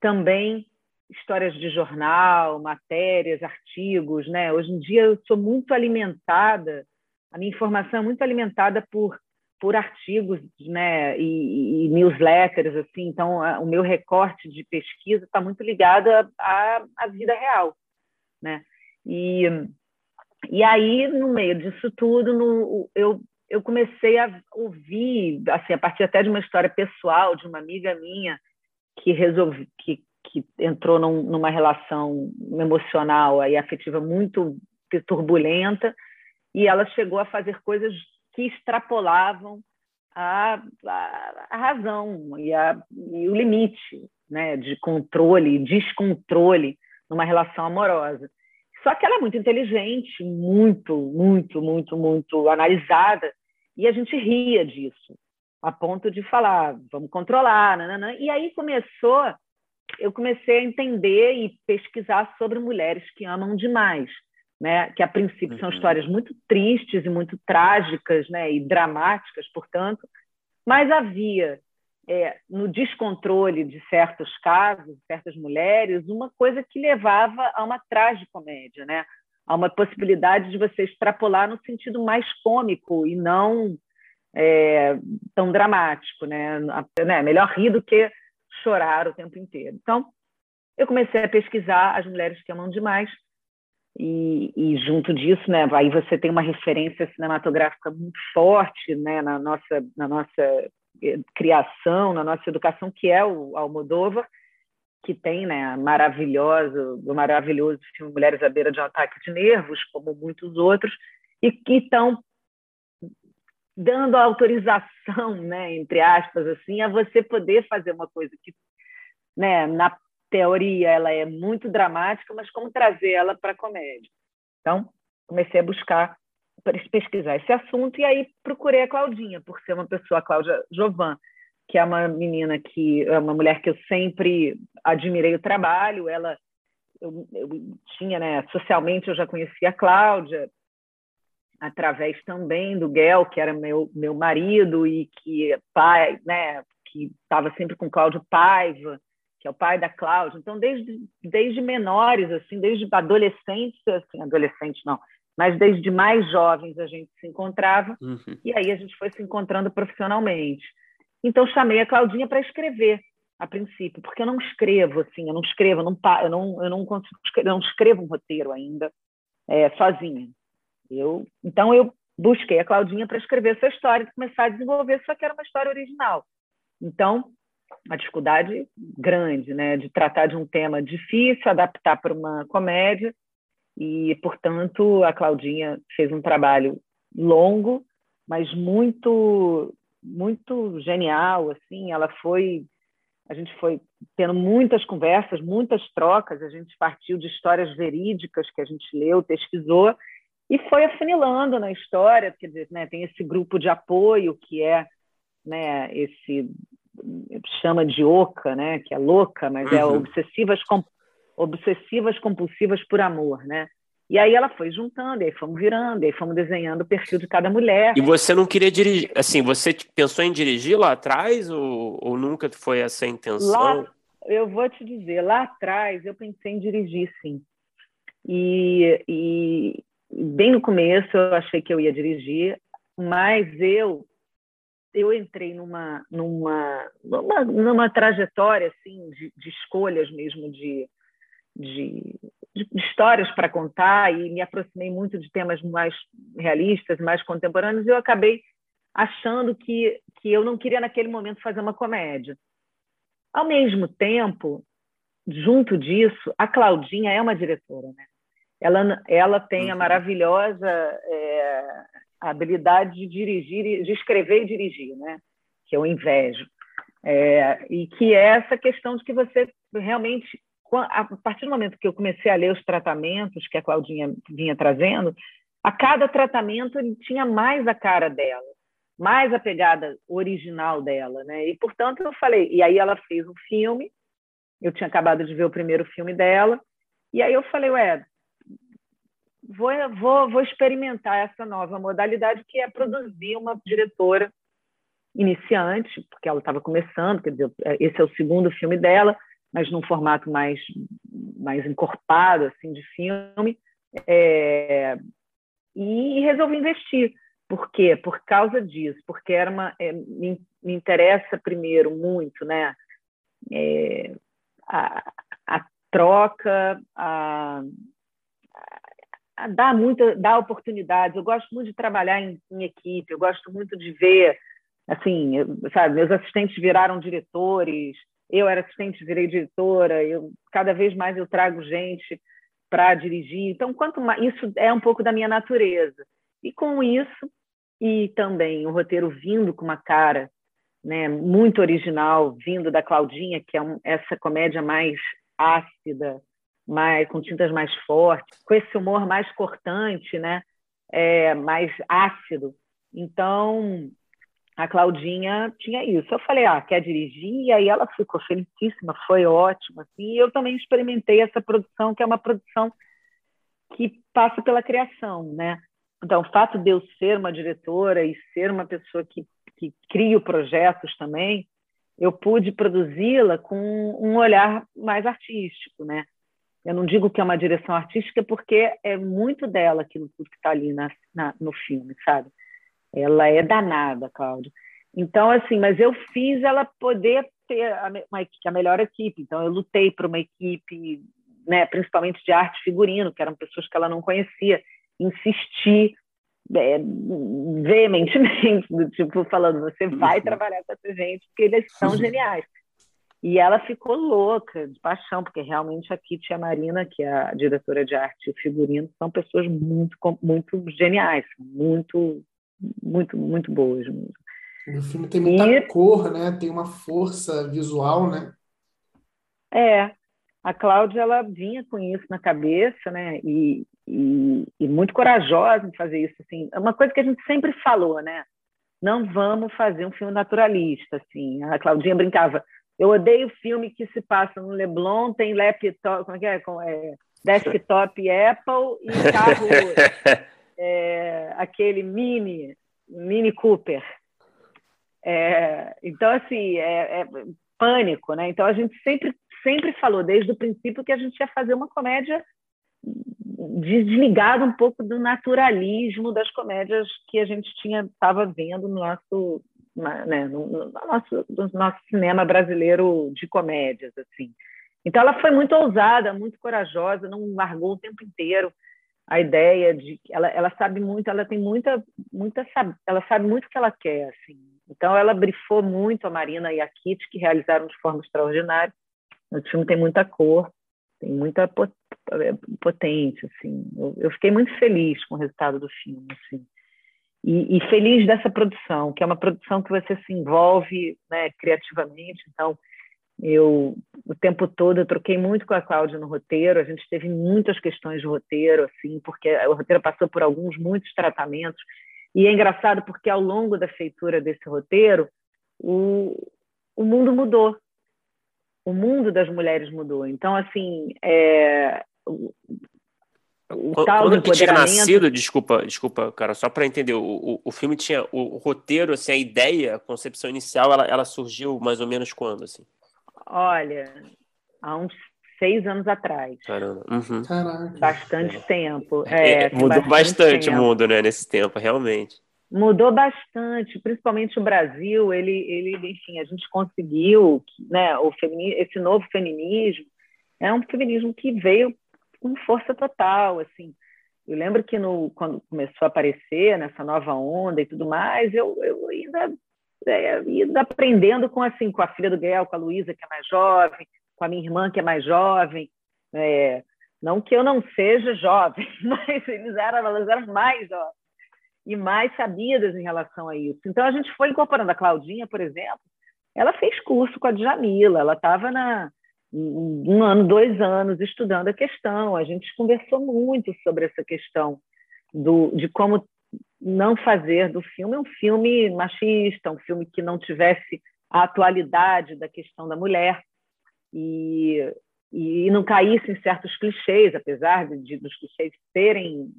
S4: também histórias de jornal, matérias, artigos, né? Hoje em dia eu sou muito alimentada, a minha informação é muito alimentada por por artigos, né, e, e newsletters assim. Então, a, o meu recorte de pesquisa está muito ligado à, vida real, né? E e aí no meio disso tudo, no, eu eu comecei a ouvir, assim, a partir até de uma história pessoal de uma amiga minha que resolve que que entrou num, numa relação emocional e afetiva muito turbulenta e ela chegou a fazer coisas que extrapolavam a, a, a razão e, a, e, o limite né, de controle, descontrole numa relação amorosa. Só que ela é muito inteligente, muito, muito, muito, muito analisada, e a gente ria disso, a ponto de falar, vamos controlar, nananã. e aí começou eu comecei a entender e pesquisar sobre mulheres que amam demais, né? Que a princípio uhum. são histórias muito tristes e muito trágicas, né? E dramáticas, portanto, mas havia é, no descontrole de certos casos, certas mulheres, uma coisa que levava a uma tragicomédia, né? A uma possibilidade de você extrapolar no sentido mais cômico e não é, tão dramático, né? né? Melhor rir do que chorar o tempo inteiro. Então, eu comecei a pesquisar as mulheres que amam demais e, e, junto disso, né, aí você tem uma referência cinematográfica muito forte, né, na nossa na nossa criação, na nossa educação, que é o Almodóvar, que tem, né, maravilhoso, o maravilhoso filme Mulheres à beira de um ataque de nervos, como muitos outros, e que estão dando autorização, né, entre aspas, assim, a você poder fazer uma coisa que, né, na teoria ela é muito dramática, mas como trazer ela para a comédia. Então, comecei a buscar, pesquisar esse assunto e aí procurei a Claudinha, por ser uma pessoa, a Cláudia Jovan, que é uma menina que é uma mulher que eu sempre admirei o trabalho, ela eu, eu tinha, né, socialmente eu já conhecia a Cláudia, através também do Guel, que era meu, meu marido e que pai, né, que estava sempre com Cláudio Paiva, que é o pai da Cláudia. Então, desde, desde menores, assim, desde adolescentes, assim, adolescentes não, mas desde mais jovens a gente se encontrava uhum. e aí a gente foi se encontrando profissionalmente. Então, chamei a Claudinha para escrever a princípio, porque eu não escrevo assim, eu não escrevo, eu não, eu não, eu não consigo, eu não escrevo um roteiro ainda, é, sozinha. Eu, então eu busquei a Claudinha para escrever essa história e começar a desenvolver, só que era uma história original. Então, uma dificuldade grande, né, de tratar de um tema difícil, adaptar para uma comédia, e, portanto, a Claudinha fez um trabalho longo, mas muito muito genial, assim, ela foi a gente foi tendo muitas conversas, muitas trocas, a gente partiu de histórias verídicas que a gente leu, pesquisou e foi afunilando na história, quer dizer, né, tem esse grupo de apoio que é, né, esse chama de oca, né, que é louca, mas é uhum. é obsessivas obsessivas compulsivas por amor, né? E aí ela foi juntando, e aí fomos virando, e aí fomos desenhando o perfil de cada mulher.
S2: E você não queria dirigir, assim, você pensou em dirigir lá atrás ou, ou nunca foi essa a intenção?
S4: Lá, eu vou te dizer, lá atrás eu pensei em dirigir, sim. E, e bem no começo eu achei que eu ia dirigir, mas eu eu entrei numa numa numa, numa trajetória assim de, de escolhas mesmo de, de de histórias para contar e me aproximei muito de temas mais realistas, mais contemporâneos, e eu acabei achando que, que eu não queria, naquele momento, fazer uma comédia. Ao mesmo tempo, junto disso, a Claudinha é uma diretora. Né? Ela, ela tem a uhum. maravilhosa é, habilidade de dirigir, de escrever e dirigir, né? que eu invejo. É, e que é essa questão de que você realmente a partir do momento que eu comecei a ler os tratamentos que a Claudinha vinha trazendo, a cada tratamento ele tinha mais a cara dela, mais a pegada original dela, né? E portanto eu falei, e aí ela fez um filme, eu tinha acabado de ver o primeiro filme dela, e aí eu falei, ué, vou, vou, vou experimentar essa nova modalidade que é produzir uma diretora iniciante, porque ela estava começando, quer dizer, esse é o segundo filme dela, mas num formato mais, mais encorpado assim de filme. É, e resolvi investir. Por quê? Por causa disso, porque era uma, é, me, me, interessa primeiro muito, né? É, a, a, troca, a, a, dar muita, dar oportunidades. Eu gosto muito de trabalhar em, em equipe. Eu gosto muito de ver, assim, sabe? Meus assistentes viraram diretores eu era assistente, virei diretora, eu cada vez mais eu trago gente para dirigir. Então, quanto mais isso é um pouco da minha natureza. E com isso e também o roteiro vindo com uma cara, né, muito original, vindo da Claudinha, que é um, essa comédia mais ácida, mais com tintas mais fortes, com esse humor mais cortante, né, é, mais ácido. Então, a Claudinha tinha isso. Eu falei, ah, quer dirigir? E aí ela ficou felicíssima, foi ótimo. Assim. E eu também experimentei essa produção, que é uma produção que passa pela criação, né? Então, o fato de eu ser uma diretora e ser uma pessoa que, que cria projetos também, eu pude produzi-la com um olhar mais artístico, né? Eu não digo que é uma direção artística porque é muito dela aquilo tudo que está ali na, na, no filme, sabe? Ela é danada, Cláudia. Então, assim, mas eu fiz ela poder ter a, uma, a melhor equipe. Então, eu lutei por uma equipe, né, principalmente de arte figurino, que eram pessoas que ela não conhecia. Insisti é, veementemente, do tipo, falando: você vai trabalhar com essa gente, porque eles são geniais. E ela ficou louca, de paixão, porque realmente a Kitty e a Marina, que é a diretora de arte e figurino, são pessoas muito, muito geniais, muito muito, muito boas mesmo.
S3: O filme tem muita e... cor, né? Tem uma força visual, né?
S4: É. A Cláudia, ela vinha com isso na cabeça, né? E, e, e muito corajosa em fazer isso, assim. É uma coisa que a gente sempre falou, né? Não vamos fazer um filme naturalista, assim. A Claudinha brincava. Eu odeio filme que se passa no Leblon, tem laptop, como é que é? é desktop Apple e carro é, aquele mini, mini Cooper. É, então, assim, é, é, pânico, né? Então, a gente sempre, sempre falou, desde o princípio, que a gente ia fazer uma comédia desligada um pouco do naturalismo das comédias que a gente tinha estava vendo no nosso, né, no, no, nosso, no nosso cinema brasileiro de comédias, assim. Então, ela foi muito ousada, muito corajosa, não largou o tempo inteiro a ideia de ela, ela sabe muito, ela tem muita, muita, ela sabe muito o que ela quer, assim. Então ela brifou muito a Marina e a Kit, que realizaram de forma extraordinária. O filme tem muita cor, tem muita potência, assim. Eu, eu, fiquei muito feliz com o resultado do filme, assim. E, e, feliz dessa produção, que é uma produção que você se envolve né, criativamente. Então, eu o tempo todo eu troquei muito com a Cláudia no roteiro. A gente teve muitas questões de roteiro, assim, porque o roteiro passou por alguns muitos tratamentos. E é engraçado porque ao longo da feitura desse roteiro, o, o mundo mudou. O mundo das mulheres mudou. Então, assim, é,
S2: o quando, tal quando tinha nascido, desculpa, desculpa, cara, só para entender, o, o, o, filme tinha o, o, roteiro, assim, a ideia, a concepção inicial, ela, ela surgiu mais ou menos quando, assim?
S4: Olha, há uns seis anos atrás.
S2: Caramba. Uhum.
S3: Caraca.
S4: Bastante é. tempo.
S2: É, é, mudou bastante, bastante o mundo, né, nesse tempo, realmente.
S4: Mudou bastante, principalmente o Brasil. Ele, ele, enfim, a gente conseguiu, né, o femini esse novo feminismo é um feminismo que veio com força total, assim. Eu lembro que no, quando começou a aparecer nessa nova onda e tudo mais, eu, eu ainda é, ainda aprendendo com assim com a filha do Gael, com a Luísa que é mais jovem, com a minha irmã que é mais jovem. É, não que eu não seja jovem, mas eles eram, elas eram mais jovens e mais sabidas em relação a isso. Então a gente foi incorporando a Claudinha, por exemplo, ela fez curso com a Djamila, ela estava na um ano, dois anos estudando a questão. A gente conversou muito sobre essa questão do, de como não fazer do filme um filme machista, um filme que não tivesse a atualidade da questão da mulher e, e não caísse em certos clichês, apesar de, dos clichês serem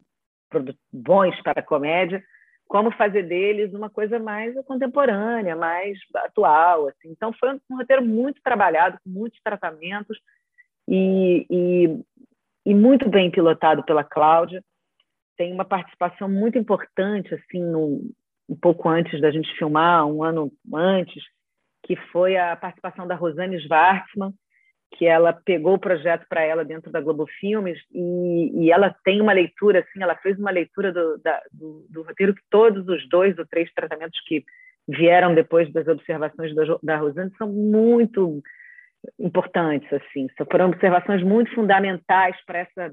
S4: bons para a comédia, como fazer deles uma coisa mais contemporânea, mais atual. Assim. Então, foi um roteiro muito trabalhado, com muitos tratamentos e, e, e, muito bem pilotado pela Cláudia. Tem uma participação muito importante, assim, no, um pouco antes da gente filmar, um ano antes, que foi a participação da Rosane Schwartzman, que ela pegou o projeto para ela dentro da Globo Filmes e, e, ela tem uma leitura, assim, ela fez uma leitura do, da, do, do, roteiro que todos os dois ou três tratamentos que vieram depois das observações da, da Rosane são muito importantes, assim, foram observações muito fundamentais para essa,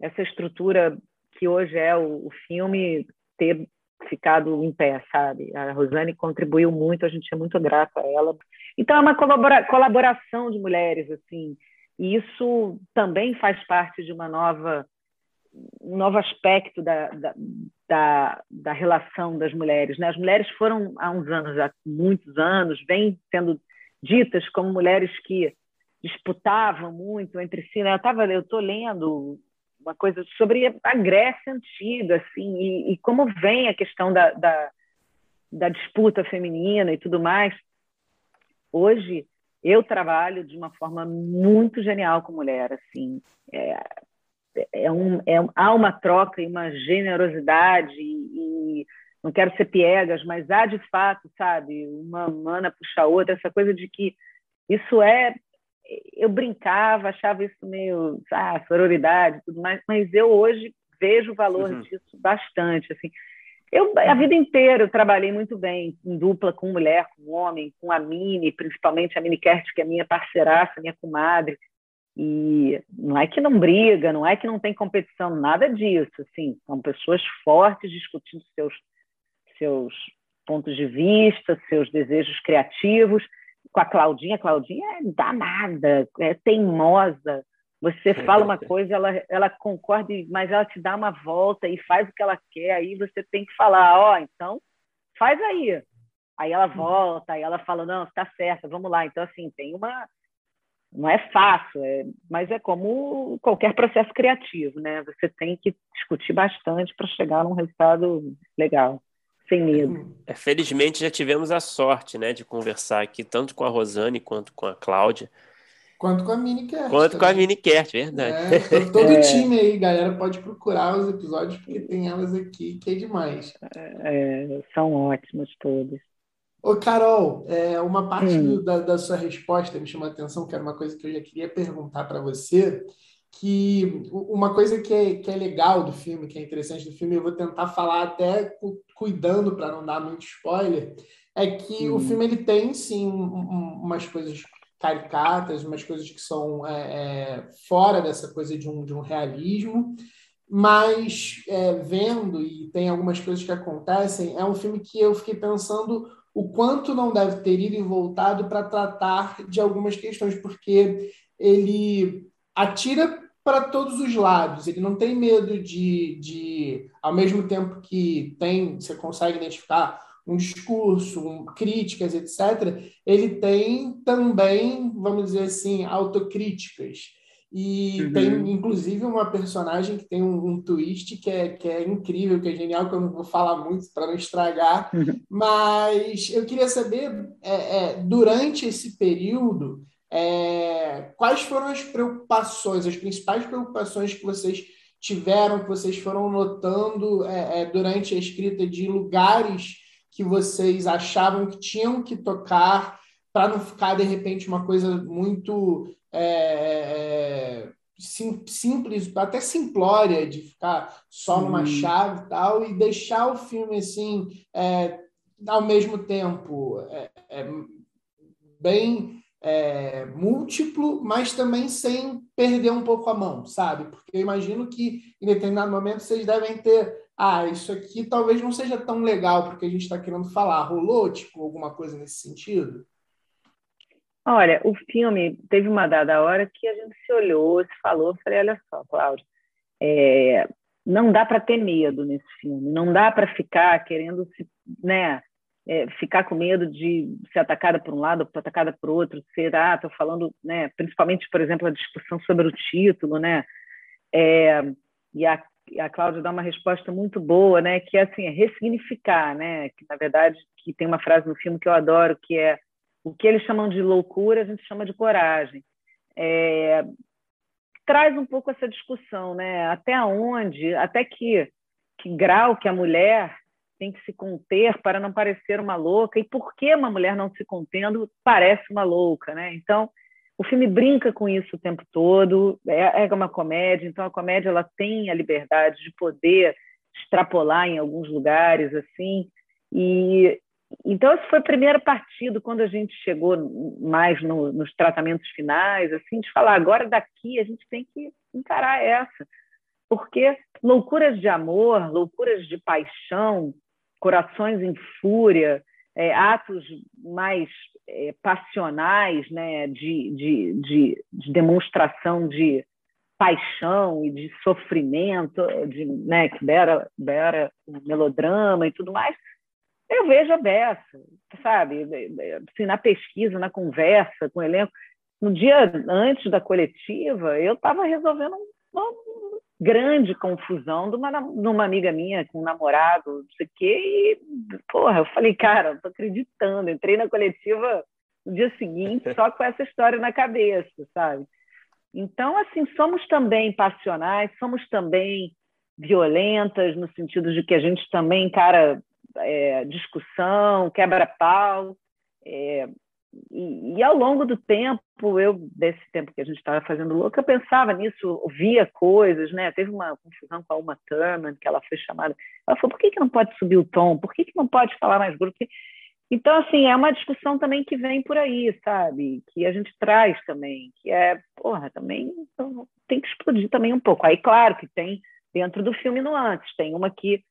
S4: essa estrutura que hoje é o, o filme ter ficado em pé, sabe? A Rosane contribuiu muito, a gente é muito grato a ela. Então é uma colabora colaboração de mulheres, assim, e isso também faz parte de uma nova um novo aspecto da, da, da, da, relação das mulheres. Né? As mulheres foram, há uns anos, há muitos anos, vêm sendo ditas como mulheres que disputavam muito entre si. Né? Eu estou lendo uma coisa sobre a Grécia antiga, assim, e, e como vem a questão da, da, da, disputa feminina e tudo mais. Hoje eu trabalho de uma forma muito genial com mulher, assim, é, é um, é, há uma troca e uma generosidade e, e não quero ser piegas, mas há de fato, sabe, uma mana puxa a outra, essa coisa de que isso é eu brincava, achava isso meio, ah, sororidade tudo mais, mas eu hoje vejo o valor uhum. disso bastante, assim. Eu, a vida inteira eu trabalhei muito bem em dupla com mulher, com homem, com a Mini, principalmente a Mini Kert, que é minha parceiraça, minha comadre. E não é que não briga, não é que não tem competição, nada disso. Assim, são pessoas fortes discutindo seus, seus pontos de vista, seus desejos criativos, com a Claudinha, a Claudinha é danada, é teimosa. Você fala uma coisa, ela, ela concorda, mas ela te dá uma volta e faz o que ela quer, aí você tem que falar, ó, oh, então faz aí. Aí ela volta, aí ela fala, não, está certa, vamos lá. Então, assim, tem uma. Não é fácil, é... mas é como qualquer processo criativo, né? Você tem que discutir bastante para chegar num resultado legal sem medo.
S2: É, felizmente já tivemos a sorte, né, de conversar aqui tanto com a Rosane quanto com a Cláudia.
S3: Quanto com a Mini Kert.
S2: Quanto com a Mini Kert, verdade.
S3: É, todo o é. time aí, galera, pode procurar os episódios, porque tem elas aqui, que é demais.
S4: É, são ótimas todas.
S3: Ô, Carol, é, uma parte hum. da, da, sua resposta me chamou a atenção, que era uma coisa que eu já queria perguntar para você,
S1: que uma coisa que é, que é legal do filme, que é interessante do filme, eu vou tentar falar até cuidando para não dar muito spoiler, é que o uhum. filme ele tem sim umas coisas caricatas, umas coisas que são é, é, fora dessa coisa de um, de um realismo, mas é, vendo e tem algumas coisas que acontecem, é um filme que eu fiquei pensando o quanto não deve ter ido e voltado para tratar de algumas questões, porque ele atira para todos os lados, ele não tem medo de, de, ao mesmo tempo que tem, você consegue identificar um discurso, um, críticas, etc., ele tem também, vamos dizer assim, autocríticas. E uhum. tem, inclusive, uma personagem que tem um, um, twist que é, que é incrível, que é genial, que eu não vou falar muito para não estragar. Uhum. Mas eu queria saber, é, é, durante esse período, é, quais foram as preocupações, as principais preocupações que vocês tiveram, que vocês foram notando é, é, durante a escrita de lugares que vocês achavam que tinham que tocar para não ficar, de repente, uma coisa muito é, é, sim, simples, até simplória, de ficar só numa uhum. chave e tal, e deixar o filme assim, é, ao mesmo tempo, é, é, bem é, múltiplo, mas também sem perder um pouco a mão, sabe? Porque eu imagino que em determinado momento vocês devem ter ah, isso aqui talvez não seja tão legal porque a gente está querendo falar. Rolou, tipo, alguma coisa nesse sentido?
S4: Olha, o filme teve uma dada hora que a gente se olhou, se falou, falei, olha só, Cláudio, é, não dá para ter medo nesse filme, não dá para ficar querendo se, né, é, ficar com medo de ser atacada por um lado, atacada por outro, ser, ah, estou falando, né, principalmente, por exemplo, a discussão sobre o título, né, é, e a a Cláudia dá uma resposta muito boa, né? Que é assim, é ressignificar, né? Que na verdade que tem uma frase no filme que eu adoro, que é o que eles chamam de loucura, a gente chama de coragem. É, traz um pouco essa discussão, né? Até onde, até que, que grau que a mulher tem que se conter para não parecer uma louca e por que uma mulher não se contendo parece uma louca, né? Então, o filme brinca com isso o tempo todo, é, é uma comédia, então a comédia ela tem a liberdade de poder extrapolar em alguns lugares assim. E então esse foi o primeiro partido quando a gente chegou mais no, nos tratamentos finais, assim, de falar agora daqui a gente tem que encarar essa, porque loucuras de amor, loucuras de paixão, corações em fúria, é, atos mais é, passionais, né, de, de, de, de, demonstração de paixão e de sofrimento, de, né, que beira, beira melodrama e tudo mais, eu vejo a beça, sabe? Assim, na pesquisa, na conversa com o elenco. No dia antes da coletiva, eu estava resolvendo uma grande confusão de uma, amiga minha com um namorado, não sei o quê, e, porra, eu falei, cara, não tô acreditando. Entrei na coletiva no dia seguinte só com essa história na cabeça, sabe? Então, assim, somos também passionais, somos também violentas, no sentido de que a gente também encara é, discussão, quebra-pau. É, e, e, ao longo do tempo, eu desse tempo que a gente estava fazendo louca, eu pensava nisso, via coisas, né? Teve uma confusão com a Uma Thurman, que ela foi chamada. Ela falou: por que, que não pode subir o tom? Por que, que não pode falar mais grupo? Então, assim, é uma discussão também que vem por aí, sabe? Que a gente traz também, que é, porra, também tem que explodir também um pouco. Aí, claro que tem dentro do filme nuances, tem uma que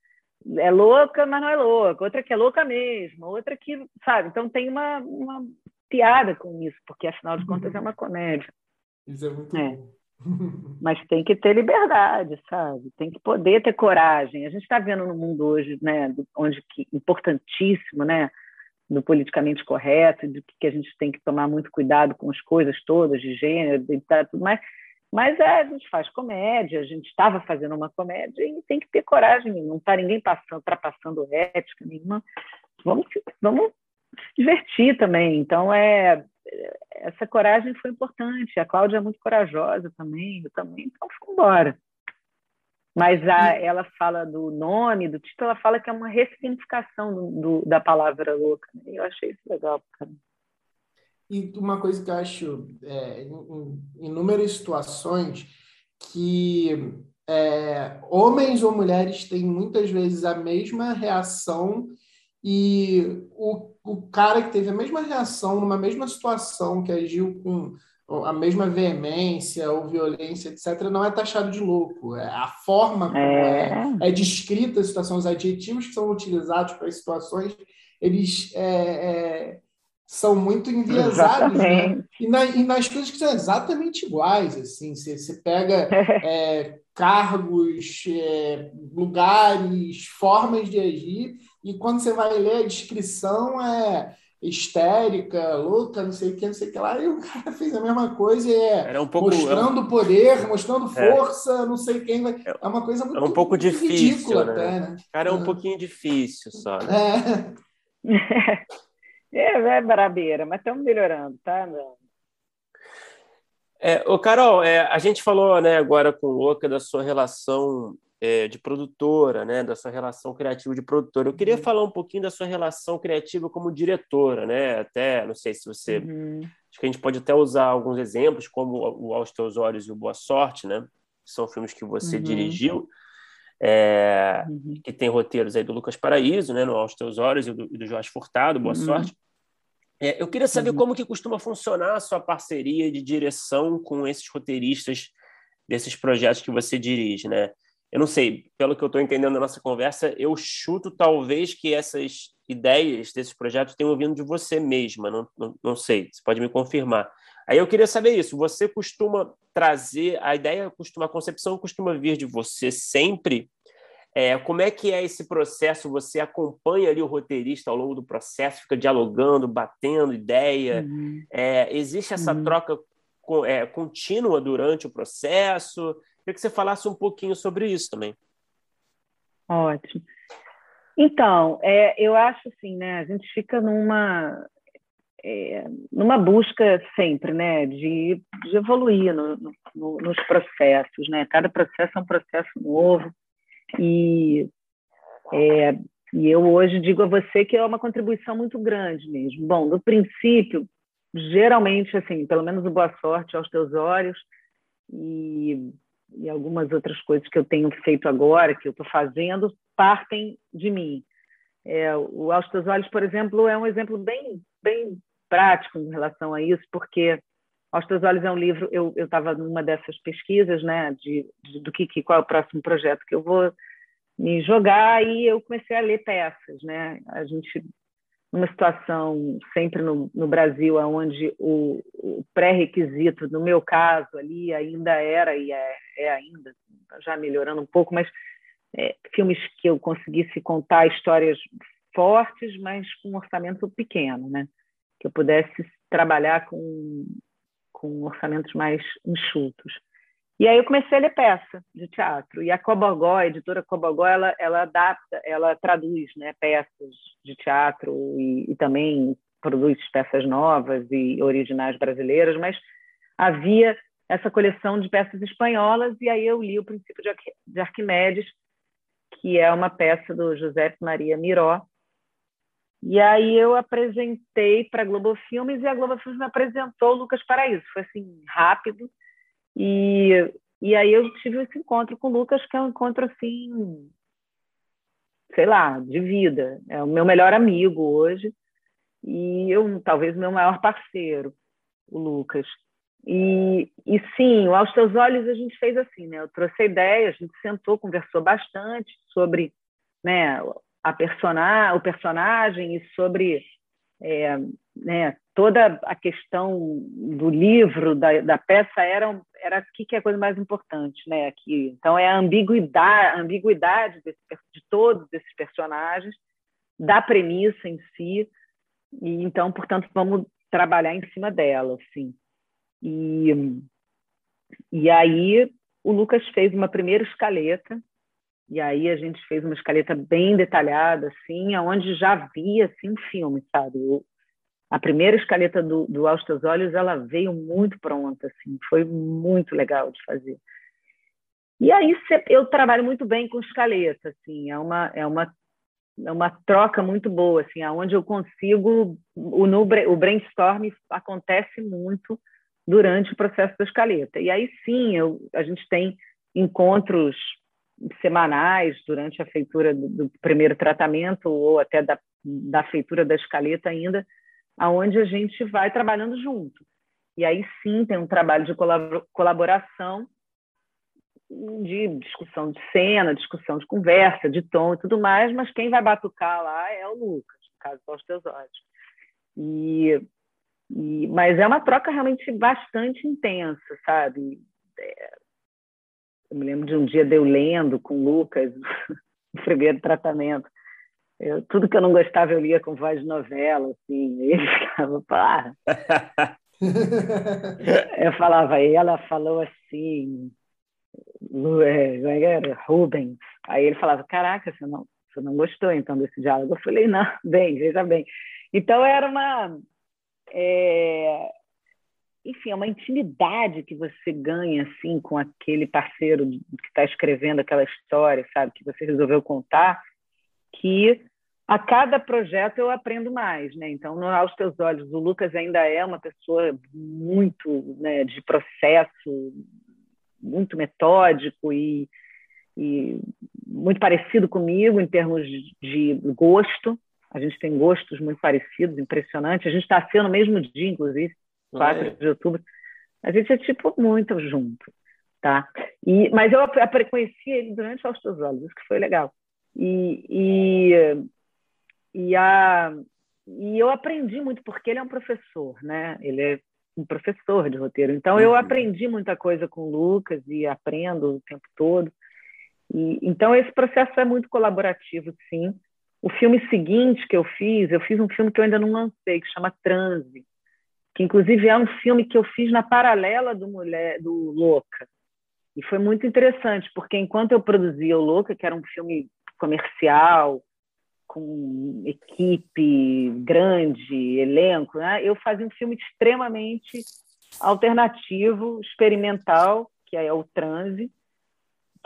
S4: é louca, mas não é louca, outra que é louca mesmo, outra que, sabe? Então tem uma, uma piada com isso, porque afinal de contas é uma comédia.
S1: Isso é muito é. bom.
S4: Mas tem que ter liberdade, sabe? Tem que poder ter coragem. A gente está vendo no mundo hoje, né, onde que importantíssimo, né, do politicamente correto, de que a gente tem que tomar muito cuidado com as coisas todas de gênero, identidade, tudo mais. Mas é, a gente faz comédia, a gente estava fazendo uma comédia e tem que ter coragem, não está ninguém passando, ultrapassando ética nenhuma. Vamos, vamos divertir também. Então, é, essa coragem foi importante. A Cláudia é muito corajosa também, eu também, então vamos embora. Mas a, ela fala do nome, do título, ela fala que é uma ressignificação do, do, da palavra louca. Né? Eu achei isso legal. Cara.
S1: E uma coisa que eu acho, é, em inúmeras situações, que é, homens ou mulheres têm muitas vezes a mesma reação e o, o cara que teve a mesma reação numa mesma situação, que agiu com a mesma veemência ou violência, etc., não é taxado de louco. É a forma como é, é, é descrita a situação, os adjetivos que são utilizados para as situações, eles é, é, são muito enviesados. Né? E, na, e, nas coisas que são exatamente iguais. Assim, você, você pega é, cargos, lugares, formas de agir, e quando você vai ler a descrição, é histérica, louca, não sei o que, não sei o que lá, e o cara fez a mesma coisa, é
S2: Era um pouco,
S1: mostrando poder, mostrando é. força, é. não sei quem vai. É uma coisa muito,
S2: é um pouco difícil, ridícula né? até, né? Cara, é um é. pouquinho difícil só.
S4: Né? É. é, é brabeira, mas estamos melhorando, tá? Não.
S2: É, ô Carol, é, a gente falou né, agora com o Louca da sua relação é, de produtora, né, da sua relação criativa de produtora. Eu queria uhum. falar um pouquinho da sua relação criativa como diretora, né? Até, não sei se você. Uhum. Acho que a gente pode até usar alguns exemplos, como o Aos Teus Olhos e o Boa Sorte, né? Que são filmes que você uhum. dirigiu, é, que tem roteiros aí do Lucas Paraíso, né? No Aos Teus Olhos e do, do Jorge Furtado, Boa uhum. Sorte. É, eu queria saber uhum. como que costuma funcionar a sua parceria de direção com esses roteiristas desses projetos que você dirige, né? Eu não sei, pelo que eu estou entendendo da nossa conversa, eu chuto talvez que essas ideias desses projetos tenham vindo de você mesma, não, não, não sei, você pode me confirmar. Aí eu queria saber isso, você costuma trazer, a ideia, costuma, a concepção costuma vir de você sempre? É, como é que é esse processo? Você acompanha ali o roteirista ao longo do processo, fica dialogando, batendo ideia? Uhum. É, existe essa uhum. troca é, contínua durante o processo? Queria que você falasse um pouquinho sobre isso também.
S4: Ótimo. Então, é, eu acho assim, né? A gente fica numa é, numa busca sempre, né, de, de evoluir no, no, nos processos, né? Cada processo é um processo novo e é, e eu hoje digo a você que é uma contribuição muito grande mesmo. Bom, no princípio, geralmente, assim, pelo menos Boa Sorte aos teus olhos e e algumas outras coisas que eu tenho feito agora, que eu estou fazendo, partem de mim. É, o Aos Teus Olhos, por exemplo, é um exemplo bem, bem prático em relação a isso, porque Aos Teus Olhos é um livro, eu estava numa dessas pesquisas, né, de, de, do que, qual é o próximo projeto que eu vou me jogar, e eu comecei a ler peças, né, a gente numa situação sempre no, no Brasil onde o, o pré-requisito, no meu caso ali, ainda era e é, é ainda, já melhorando um pouco, mas é, filmes que eu conseguisse contar histórias fortes, mas com um orçamento pequeno, né? Que eu pudesse trabalhar com, com orçamentos mais enxutos. E aí eu comecei a ler peça de teatro. E a Cobogó, a editora Cobogó, ela, ela adapta, ela traduz né, peças de teatro e, e também produz peças novas e originais brasileiras, mas havia essa coleção de peças espanholas e aí eu li o Princípio de Arquimedes, que é uma peça do José Maria Miró. E aí eu apresentei para a Globo Filmes e a Globo Filmes me apresentou o Lucas Paraíso. Foi assim rápido e, e aí eu tive esse encontro com o Lucas, que é um encontro assim, sei lá, de vida. É o meu melhor amigo hoje e eu talvez o meu maior parceiro, o Lucas. E, e sim, aos teus olhos a gente fez assim, né? Eu trouxe a ideia, a gente sentou, conversou bastante sobre, né, a persona, o personagem e sobre é, né, toda a questão do livro, da, da peça, era, era aqui que é a coisa mais importante. Né, aqui. Então, é a ambiguidade, a ambiguidade desse, de todos esses personagens, da premissa em si, e então, portanto, vamos trabalhar em cima dela. Assim. E, e aí o Lucas fez uma primeira escaleta, e aí a gente fez uma escaleta bem detalhada, assim, aonde já havia assim, um filme, sabe? a primeira escaleta do, do Aos Teus Olhos, ela veio muito pronta, assim, foi muito legal de fazer. E aí eu trabalho muito bem com escaleta, assim, é uma, é uma, é uma troca muito boa, assim, aonde eu consigo, o, no, o brainstorm acontece muito durante o processo da escaleta. E aí sim, eu, a gente tem encontros semanais durante a feitura do, do primeiro tratamento ou até da, da feitura da escaleta ainda, aonde a gente vai trabalhando junto. E aí sim tem um trabalho de colaboração, de discussão de cena, discussão de conversa, de tom e tudo mais, mas quem vai batucar lá é o Lucas, no caso teus olhos. E, e, mas é uma troca realmente bastante intensa, sabe? É, eu me lembro de um dia de eu lendo com o Lucas o primeiro tratamento. Eu, tudo que eu não gostava eu lia com voz de novela, assim, e ele ficava, pá. eu falava, ela falou assim, é, é Rubens. Aí ele falava, caraca, você não, você não gostou então desse diálogo? Eu falei, não, bem, veja bem. Então era uma, é, enfim, é uma intimidade que você ganha assim com aquele parceiro que está escrevendo aquela história, sabe, que você resolveu contar, que a cada projeto eu aprendo mais, né? Então, no aos teus olhos, o Lucas ainda é uma pessoa muito né, de processo, muito metódico e, e muito parecido comigo em termos de gosto. A gente tem gostos muito parecidos, impressionante. A gente está sendo no mesmo dia, inclusive, 4 é. de outubro. A gente é tipo muito junto, tá? E, mas eu conheci ele durante Aos Teus Olhos, isso que foi legal. E, e e, a, e eu aprendi muito, porque ele é um professor, né? Ele é um professor de roteiro. Então, eu uhum. aprendi muita coisa com o Lucas e aprendo o tempo todo. E, então, esse processo é muito colaborativo, sim. O filme seguinte que eu fiz, eu fiz um filme que eu ainda não lancei, que chama Transe, que inclusive é um filme que eu fiz na paralela do Mulher do Louca. E foi muito interessante, porque enquanto eu produzia o Louca, que era um filme comercial, com equipe grande, elenco, né? eu fazia um filme extremamente alternativo, experimental, que é o Transe,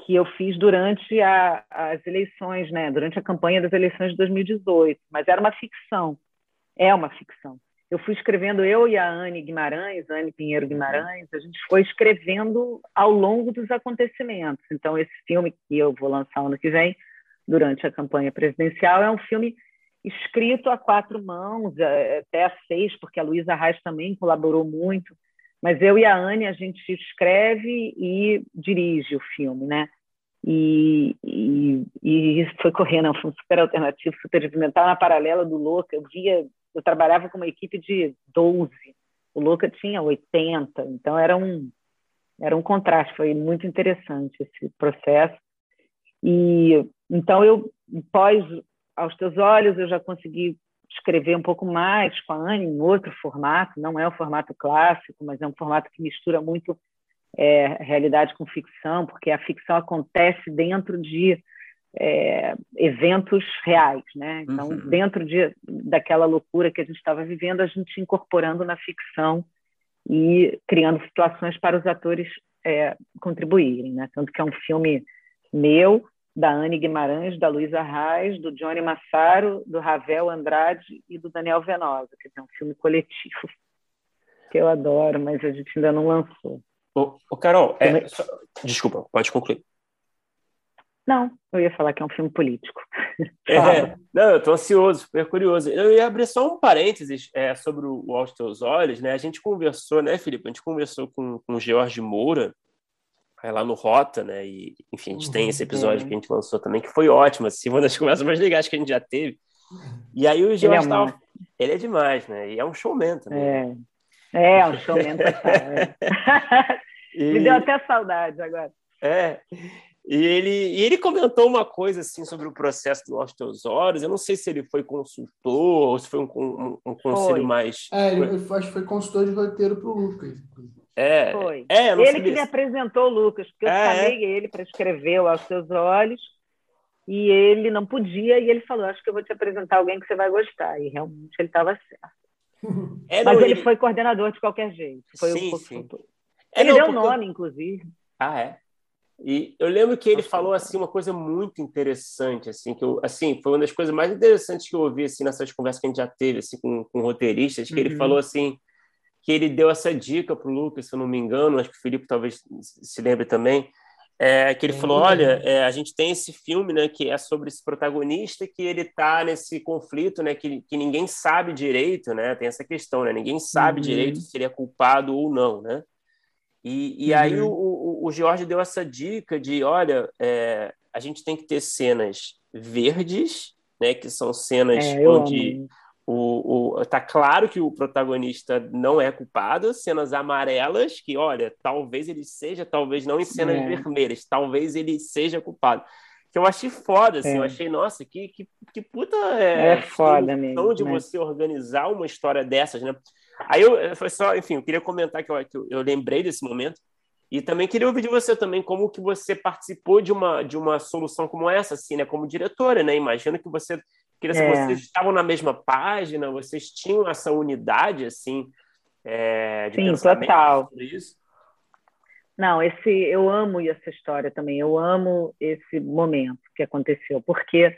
S4: que eu fiz durante a, as eleições, né? durante a campanha das eleições de 2018, mas era uma ficção, é uma ficção. Eu fui escrevendo, eu e a Anne Guimarães, Anne Pinheiro Guimarães, a gente foi escrevendo ao longo dos acontecimentos. Então, esse filme que eu vou lançar ano que vem durante a campanha presidencial. É um filme escrito a quatro mãos, é, até a seis, porque a Luísa Reis também colaborou muito. Mas eu e a Anne, a gente escreve e dirige o filme, né? E, e, e foi correndo, é um super alternativo, super experimental, na paralela do Louca. Eu via, eu trabalhava com uma equipe de 12, o Louca tinha 80, então era um, era um contraste, foi muito interessante esse processo. E então, eu, pós Aos Teus Olhos, eu já consegui escrever um pouco mais com a Anne, em outro formato, não é o formato clássico, mas é um formato que mistura muito é, realidade com ficção, porque a ficção acontece dentro de é, eventos reais, né? Então, uhum. dentro de, daquela loucura que a gente estava vivendo, a gente incorporando na ficção e criando situações para os atores é, contribuírem, né? Tanto que é um filme meu, da Anne Guimarães, da Luísa Reis, do Johnny Massaro, do Ravel Andrade e do Daniel Venosa, que é um filme coletivo que eu adoro, mas a gente ainda não lançou.
S2: Ô, ô Carol, é, só... desculpa, pode concluir.
S4: Não, eu ia falar que é um filme político.
S2: É, não, eu estou ansioso, super curioso. Eu ia abrir só um parênteses é, sobre o Aos Teus Olhos, né? A gente conversou, né, Felipe? A gente conversou com, com o George Moura, lá no Rota, né? E, enfim, a gente uhum, tem esse episódio é. que a gente lançou também, que foi ótimo, assim, uma das conversas mais legais que a gente já teve. E aí o Jorge ele, é tava... ele é demais, né? E é um showman também.
S4: É, é, é um showman total. É. e... Me deu até saudade agora.
S2: É. E ele, e ele comentou uma coisa assim sobre o processo do Aos Teus Olhos. Eu não sei se ele foi consultor ou se foi um, um, um conselho foi. mais.
S3: É, ele, acho que foi consultor de roteiro para o Lucas.
S2: É,
S4: Foi.
S2: É,
S4: ele que me apresentou o Lucas, porque eu é, chamei é. ele para escrever o Aos Seus Olhos e ele não podia, e ele falou: Acho que eu vou te apresentar alguém que você vai gostar. E realmente ele estava certo. É, Mas ele, ele, foi coordenador de qualquer jeito. Foi sim, o sim. É, ele não, deu o nome, inclusive.
S2: Ah, é? E eu lembro que ele falou assim uma coisa muito interessante, assim, que eu, assim, foi uma das coisas mais interessantes que eu ouvi assim nessas conversas que a gente já teve assim com, com roteiristas, que uhum. ele falou assim, que ele deu essa dica para o Lucas, se eu não me engano, acho que o Felipe talvez se lembre também, é, que ele falou, olha, é, a gente tem esse filme, né, que é sobre esse protagonista que ele está nesse conflito, né, que, que ninguém sabe direito, né, tem essa questão, né, ninguém sabe uhum. direito se ele é culpado ou não, né, e, e uhum. aí o, o, o Jorge deu essa dica de, olha, é, a gente tem que ter cenas verdes, né, que são cenas é, onde amo. O, o, tá claro que o protagonista não é culpado, cenas amarelas, que olha, talvez ele seja, talvez não em cenas é. vermelhas, talvez ele seja culpado. Que eu achei foda, assim, é. eu achei, nossa, que, que, que puta
S4: é, é foda mesmo,
S2: de né? você organizar uma história dessas, né? Aí eu foi só, enfim, eu queria comentar que eu, que eu, eu lembrei desse momento. E também queria ouvir de você também como que você participou de uma, de uma solução como essa, assim, né? Como diretora, né? Imagino que você Queria é. vocês estavam na mesma página, vocês tinham essa unidade, assim, é, de
S4: Sim, total. isso? Não, esse eu amo essa história também. Eu amo esse momento que aconteceu, porque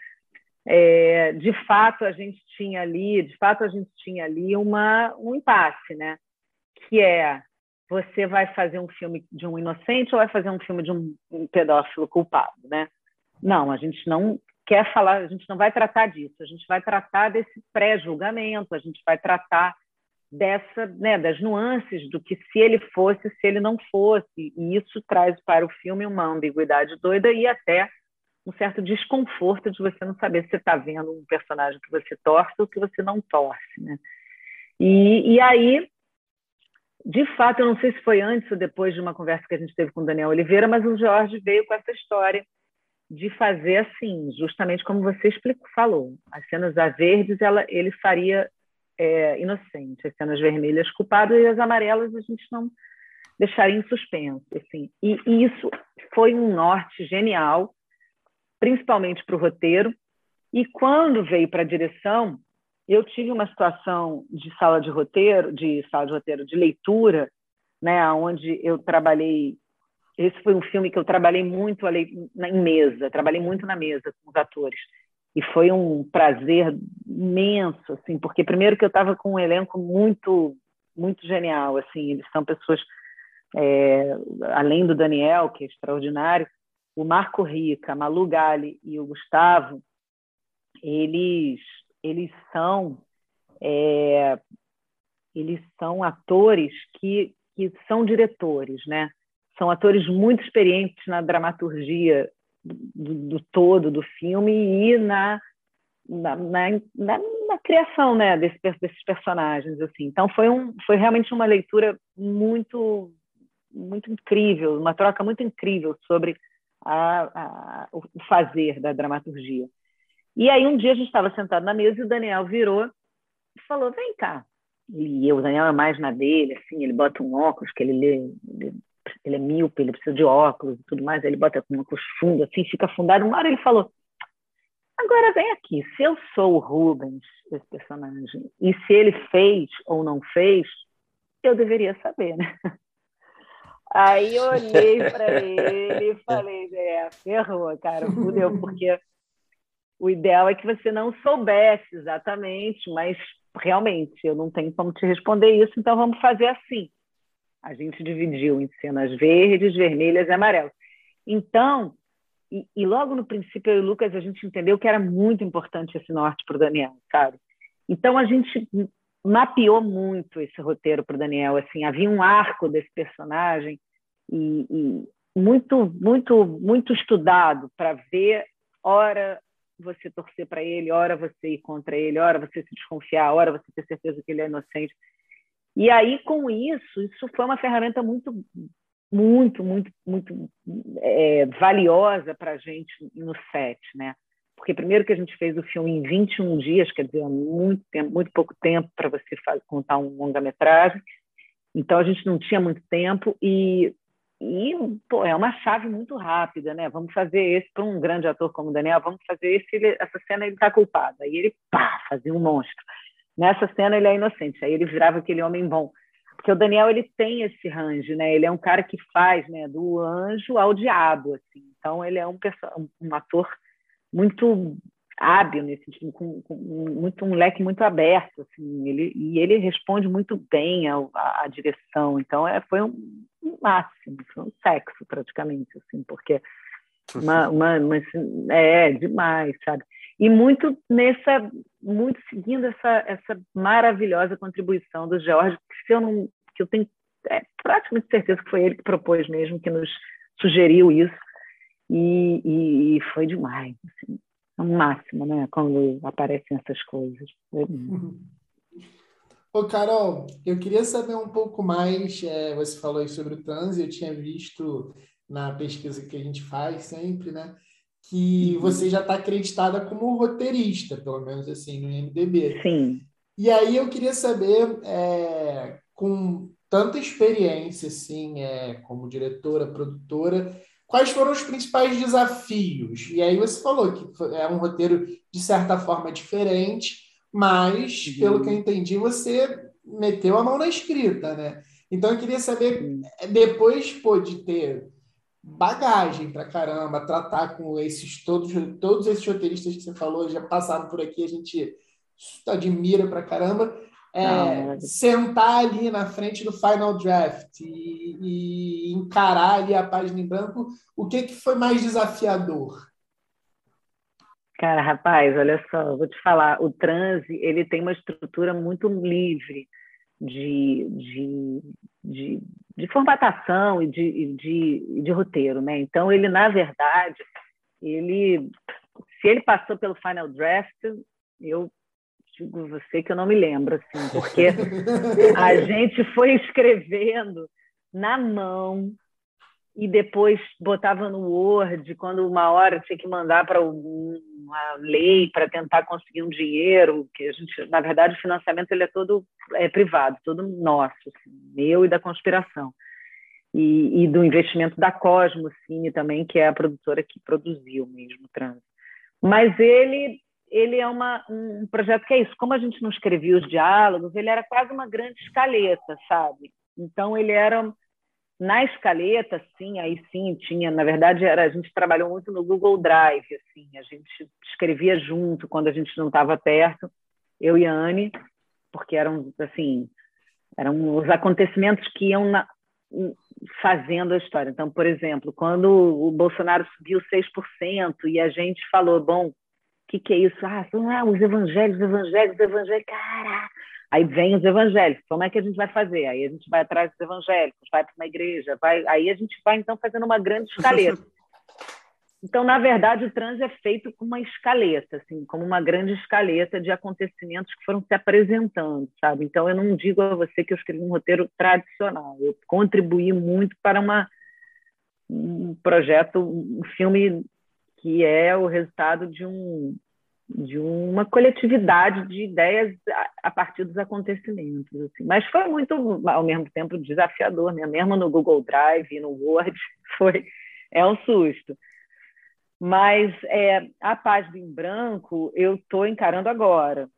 S4: é, de fato a gente tinha ali, de fato a gente tinha ali uma um impasse, né? Que é você vai fazer um filme de um inocente ou vai fazer um filme de um, um pedófilo culpado, né? Não, a gente não quer falar, a gente não vai tratar disso, a gente vai tratar desse pré-julgamento, a gente vai tratar dessa, né, das nuances do que se ele fosse, se ele não fosse, e isso traz para o filme uma ambiguidade doida e até um certo desconforto de você não saber se você está vendo um personagem que você torce ou que você não torce, né? E, e aí, de fato, eu não sei se foi antes ou depois de uma conversa que a gente teve com o Daniel Oliveira, mas o Jorge veio com essa história de fazer assim, justamente como você explicou, falou. As cenas verdes, ela, ele faria é, inocente, as cenas vermelhas culpado e as amarelas a gente não deixaria em suspenso. Assim. E, e isso foi um norte genial, principalmente para o roteiro. E quando veio para a direção, eu tive uma situação de sala de roteiro, de sala de roteiro, de leitura, né, onde eu trabalhei esse foi um filme que eu trabalhei muito ali em mesa, trabalhei muito na mesa com os atores. E foi um prazer imenso, assim, porque primeiro que eu estava com um elenco muito, muito genial, assim, eles são pessoas, é, além do Daniel, que é extraordinário, o Marco Rica, Malu Gali e o Gustavo, eles, eles são é, eles são atores que, que são diretores, né? são atores muito experientes na dramaturgia do, do todo do filme e na na, na, na, na criação né, desse, desses personagens assim então foi um foi realmente uma leitura muito muito incrível uma troca muito incrível sobre a, a, o fazer da dramaturgia e aí um dia a gente estava sentado na mesa e o Daniel virou e falou vem cá e eu, o Daniel é mais na dele, assim, ele bota um óculos que ele lê, ele ele é míope, ele precisa de óculos e tudo mais, ele bota com uma fundo assim, fica afundado. Uma hora ele falou: Agora vem aqui, se eu sou o Rubens, esse personagem, e se ele fez ou não fez, eu deveria saber, né? Aí eu olhei para ele e falei: É, ferrou, cara, fudeu, porque o ideal é que você não soubesse exatamente, mas realmente eu não tenho como te responder isso, então vamos fazer assim. A gente dividiu em cenas verdes, vermelhas e amarelas. Então, e, e, logo no princípio, eu e o Lucas, a gente entendeu que era muito importante esse norte para o Daniel, sabe? Então, a gente mapeou muito esse roteiro para o Daniel. Assim, havia um arco desse personagem e, e muito, muito, muito estudado para ver, hora você torcer para ele, hora você ir contra ele, hora você se desconfiar, hora você ter certeza que ele é inocente. E aí, com isso, isso foi uma ferramenta muito, muito, muito, muito é, valiosa para a gente no set, né? Porque primeiro que a gente fez o filme em 21 dias, quer dizer, muito tempo, muito pouco tempo para você fazer, contar um longa-metragem. Então a gente não tinha muito tempo e e pô, é uma chave muito rápida, né? Vamos fazer esse para um grande ator como o Daniel, vamos fazer esse, ele, essa cena ele está culpado. Aí ele pá, fazia um monstro. Nessa cena ele é inocente, aí ele virava aquele homem bom. Porque o Daniel ele tem esse range, né? Ele é um cara que faz, né, do anjo ao diabo, assim. Então ele é um, um ator muito hábil nesse sentido, com, com, muito um leque muito aberto, assim, ele, e ele responde muito bem à, direção, então é, foi um, um, máximo, foi um sexo praticamente, assim, porque uma, uma, uma, é demais, sabe? E muito nessa, muito seguindo essa, essa maravilhosa contribuição do Jorge, que eu não, que eu tenho é, praticamente certeza que foi ele que propôs mesmo, que nos sugeriu isso, e, e, e foi demais, assim é um máximo, né? Quando aparecem essas coisas.
S1: Ô, Carol, eu queria saber um pouco mais. É, você falou aí sobre o trans, eu tinha visto na pesquisa que a gente faz sempre, né? Que uhum. você já está acreditada como roteirista, pelo menos assim, no IMDB.
S4: Sim.
S1: E aí eu queria saber, é, com tanta experiência, assim, é, como diretora, produtora, Quais foram os principais desafios? E aí você falou que é um roteiro de certa forma diferente, mas, uhum. pelo que eu entendi, você meteu a mão na escrita, né? Então eu queria saber, depois pô, de ter bagagem pra caramba, tratar com esses todos, todos esses roteiristas que você falou, já passaram por aqui, a gente admira pra caramba é, sentar ali na frente do final draft e, e, encarar ali a página em branco, o que, que foi mais desafiador?
S4: Cara, rapaz, olha só, vou te falar, o transe ele tem uma estrutura muito livre de, de, de, de formatação e de, de, de roteiro, né? Então ele, na verdade, ele se ele passou pelo final draft, eu digo você que eu não me lembro, assim, porque a gente foi escrevendo na mão e depois botava no Word, quando uma hora tinha que mandar para uma lei para tentar conseguir um dinheiro, que a gente, na verdade, o financiamento ele é todo é privado, todo nosso, assim, meu e da conspiração. E, e, do investimento da Cosmo Cine também, que é a produtora que produziu mesmo o trânsito. Mas ele ele é uma, um projeto que é isso. Como a gente não escrevia os diálogos, ele era quase uma grande escaleta, sabe? Então ele era na escaleta, sim, aí sim tinha. Na verdade, era a gente trabalhou muito no Google Drive, assim. A gente escrevia junto quando a gente não estava perto, eu e a Anne, porque eram assim eram os acontecimentos que iam na, fazendo a história. Então, por exemplo, quando o Bolsonaro subiu 6% e a gente falou, bom, que, que é isso? Ah, são ah, os evangelhos, evangelhos, evangelhos, cara. Aí vem os evangelhos. Como é que a gente vai fazer? Aí a gente vai atrás dos evangélicos, vai para uma igreja, vai. Aí a gente vai então fazendo uma grande escaleta. Então, na verdade, o transe é feito com uma escaleta, assim, como uma grande escaleta de acontecimentos que foram se apresentando, sabe? Então, eu não digo a você que eu escrevi um roteiro tradicional. Eu contribuí muito para uma um projeto, um filme que é o resultado de, um, de uma coletividade de ideias a, partir dos acontecimentos. Assim. Mas foi muito, ao mesmo tempo, desafiador, né? mesmo no Google Drive, no Word, foi, é um susto. Mas é, a página em branco eu estou encarando agora.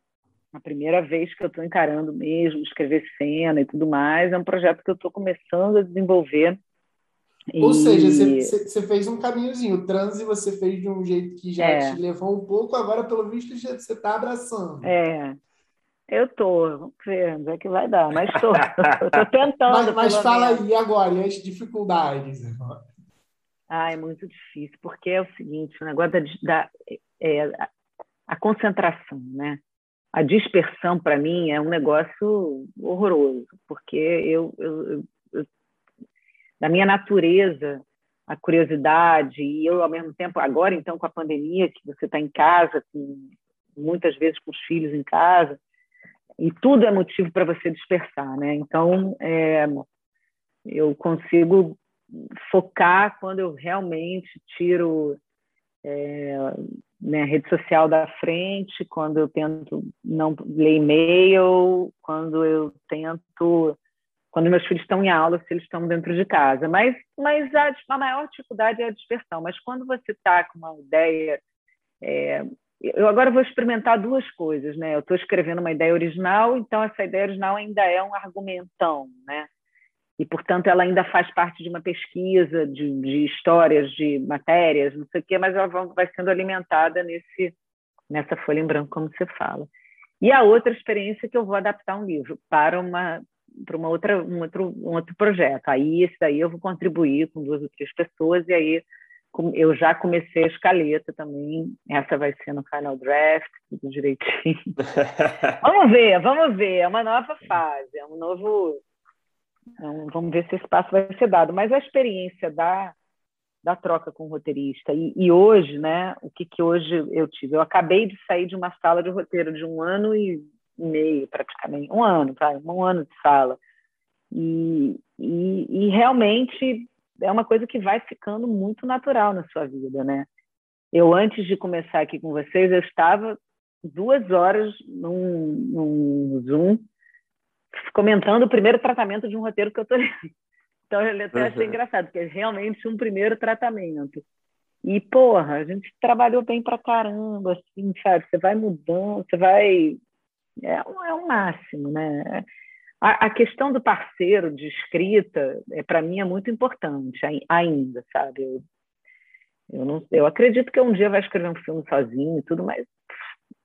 S4: A primeira vez que eu estou encarando mesmo, escrever cena e tudo mais, é um projeto que eu estou começando a desenvolver
S1: ou e... seja, você fez um caminhozinho. O transe você fez de um jeito que já é. te levou um pouco, agora, pelo visto, você está abraçando.
S4: É. Eu tô, vamos ver onde é que vai dar, mas estou. Estou tentando.
S1: Mas, mas fala aí agora, e as dificuldades?
S4: Ah, é muito difícil, porque é o seguinte, o negócio da, da é, a, a concentração, né? A dispersão, para mim, é um negócio horroroso, porque eu, eu, da minha natureza, a curiosidade, e eu, ao mesmo tempo, agora, então, com a pandemia, que você está em casa, com, muitas vezes com os filhos em casa, e tudo é motivo para você dispersar, né? Então, é, eu consigo focar quando eu realmente tiro é, minha rede social da frente, quando eu tento não ler e-mail, quando eu tento quando meus filhos estão em aula, se eles estão dentro de casa. Mas, mas a, a maior dificuldade é a dispersão. Mas quando você está com uma ideia. É, eu agora vou experimentar duas coisas, né? Eu estou escrevendo uma ideia original, então essa ideia original ainda é um argumentão, né? E, portanto, ela ainda faz parte de uma pesquisa de, de histórias, de matérias, não sei o quê, mas ela vai sendo alimentada nesse, nessa folha em branco, como você fala. E a outra experiência é que eu vou adaptar um livro para uma para uma outra um outro um outro projeto. Aí esse daí eu vou contribuir com duas ou três pessoas e aí eu já comecei a escaleta também. Essa vai ser no final draft, tudo direitinho. vamos ver, vamos ver. É uma nova fase, é um novo. vamos ver se esse passo vai ser dado. Mas a experiência da, da troca com o roteirista. E, e, hoje, né, o que, que hoje eu tive? Eu acabei de sair de uma sala de roteiro de um ano e meio, praticamente. Um ano, vai, um ano de sala. E, e, e realmente é uma coisa que vai ficando muito natural na sua vida, né? Eu, antes de começar aqui com vocês, eu estava duas horas num, num Zoom comentando o primeiro tratamento de um roteiro que eu estou lendo. Então, eu até achei uhum. engraçado, porque é realmente um primeiro tratamento. E, porra, a gente trabalhou bem pra caramba, assim, sabe? Você vai mudando, você vai... É, é o máximo, né? A, a questão do parceiro de escrita, é, para mim, é muito importante ainda, sabe? Eu, eu, não, eu acredito que um dia vai escrever um filme sozinho e tudo, mas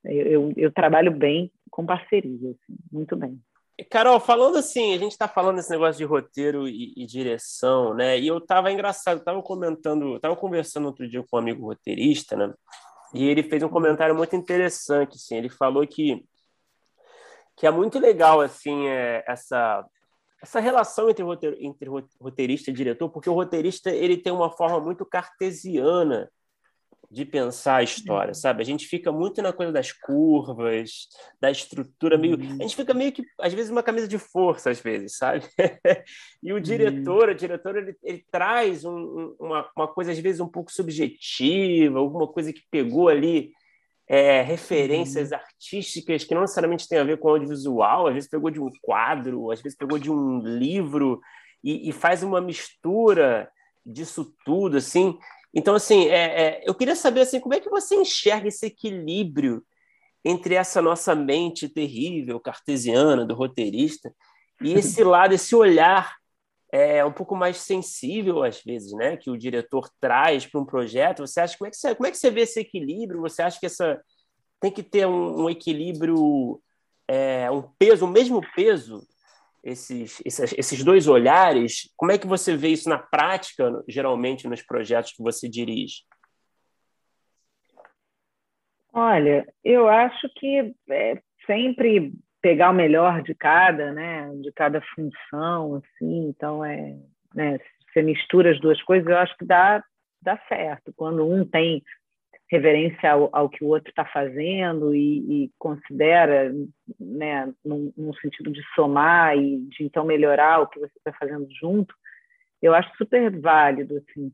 S4: eu, eu, eu trabalho bem com parceria, assim, muito bem.
S2: Carol, falando assim, a gente está falando desse negócio de roteiro e, e, direção, né? E eu tava engraçado, tava comentando, tava conversando outro dia com um amigo roteirista, né? E ele fez um comentário muito interessante, assim. Ele falou que que é muito legal assim é, essa essa relação entre, roteiro, entre roteirista e diretor, porque o roteirista ele tem uma forma muito cartesiana de pensar a história, uhum. sabe? A gente fica muito na coisa das curvas, da estrutura meio, a gente fica meio que às vezes uma camisa de força às vezes, sabe? e o diretor, o diretor ele, ele traz um, uma, uma coisa às vezes um pouco subjetiva, alguma coisa que pegou ali é, referências uhum. artísticas que não necessariamente tem a ver com audiovisual, às vezes pegou de um quadro, às vezes pegou de um livro e, e faz uma mistura disso tudo, assim. Então, assim, é, é, eu queria saber assim, como é que você enxerga esse equilíbrio entre essa nossa mente terrível, cartesiana, do roteirista, e esse lado, esse olhar é um pouco mais sensível às vezes, né, que o diretor traz para um projeto. Você acha como é que você, como é que você vê esse equilíbrio? Você acha que essa tem que ter um, um equilíbrio, é, um peso, o mesmo peso esses, esses, esses dois olhares? Como é que você vê isso na prática, geralmente nos projetos que você dirige?
S4: Olha, eu acho que é sempre pegar o melhor de cada, né, de cada função, assim, então é, né, você mistura as duas coisas, eu acho que dá, dá certo. Quando um tem reverência ao, ao que o outro está fazendo e, e, considera, né, num, sentido de somar e de então melhorar o que você está fazendo junto, eu acho super válido, assim.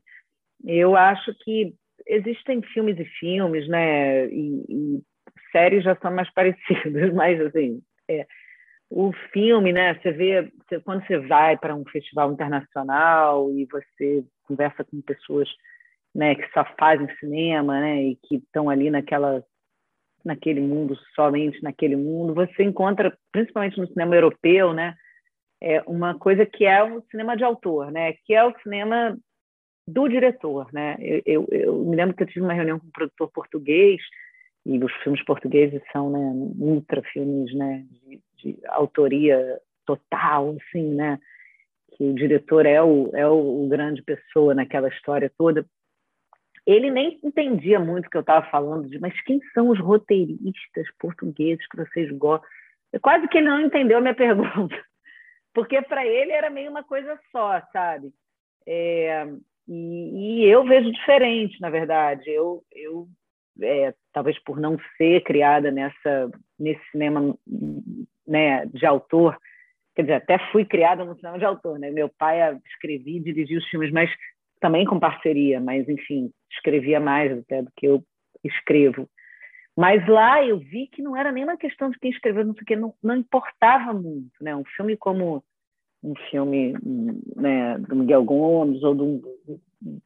S4: Eu acho que existem filmes e filmes, né, e, e séries já são mais parecidas, mas assim, é, o filme, né? Você vê você, quando você vai para um festival internacional e você conversa com pessoas, né, que só fazem cinema, né, e que estão ali naquela naquele mundo somente naquele mundo, você encontra, principalmente no cinema europeu, né, é uma coisa que é o cinema de autor, né, que é o cinema do diretor, né. Eu, eu, eu me lembro que eu tive uma reunião com um produtor português e os filmes portugueses são né, ultra filmes né, de, de, autoria total, assim, né? Que o diretor é o, é o, o grande pessoa naquela história toda. Ele nem entendia muito o que eu estava falando, de, mas quem são os roteiristas portugueses que vocês gostam? Quase que ele não entendeu a minha pergunta, porque para ele era meio uma coisa só, sabe? É, e, e, eu vejo diferente, na verdade. Eu, eu é, talvez por não ser criada nessa nesse cinema né, de autor, quer dizer, até fui criada no cinema de autor, né? Meu pai escrevia e dirigia os filmes, mas também com parceria, mas enfim, escrevia mais até do que eu escrevo. Mas lá eu vi que não era nem uma questão de quem escreveu, não sei o que, não, não importava muito, né? Um filme como um filme né, do Miguel Gomes ou do,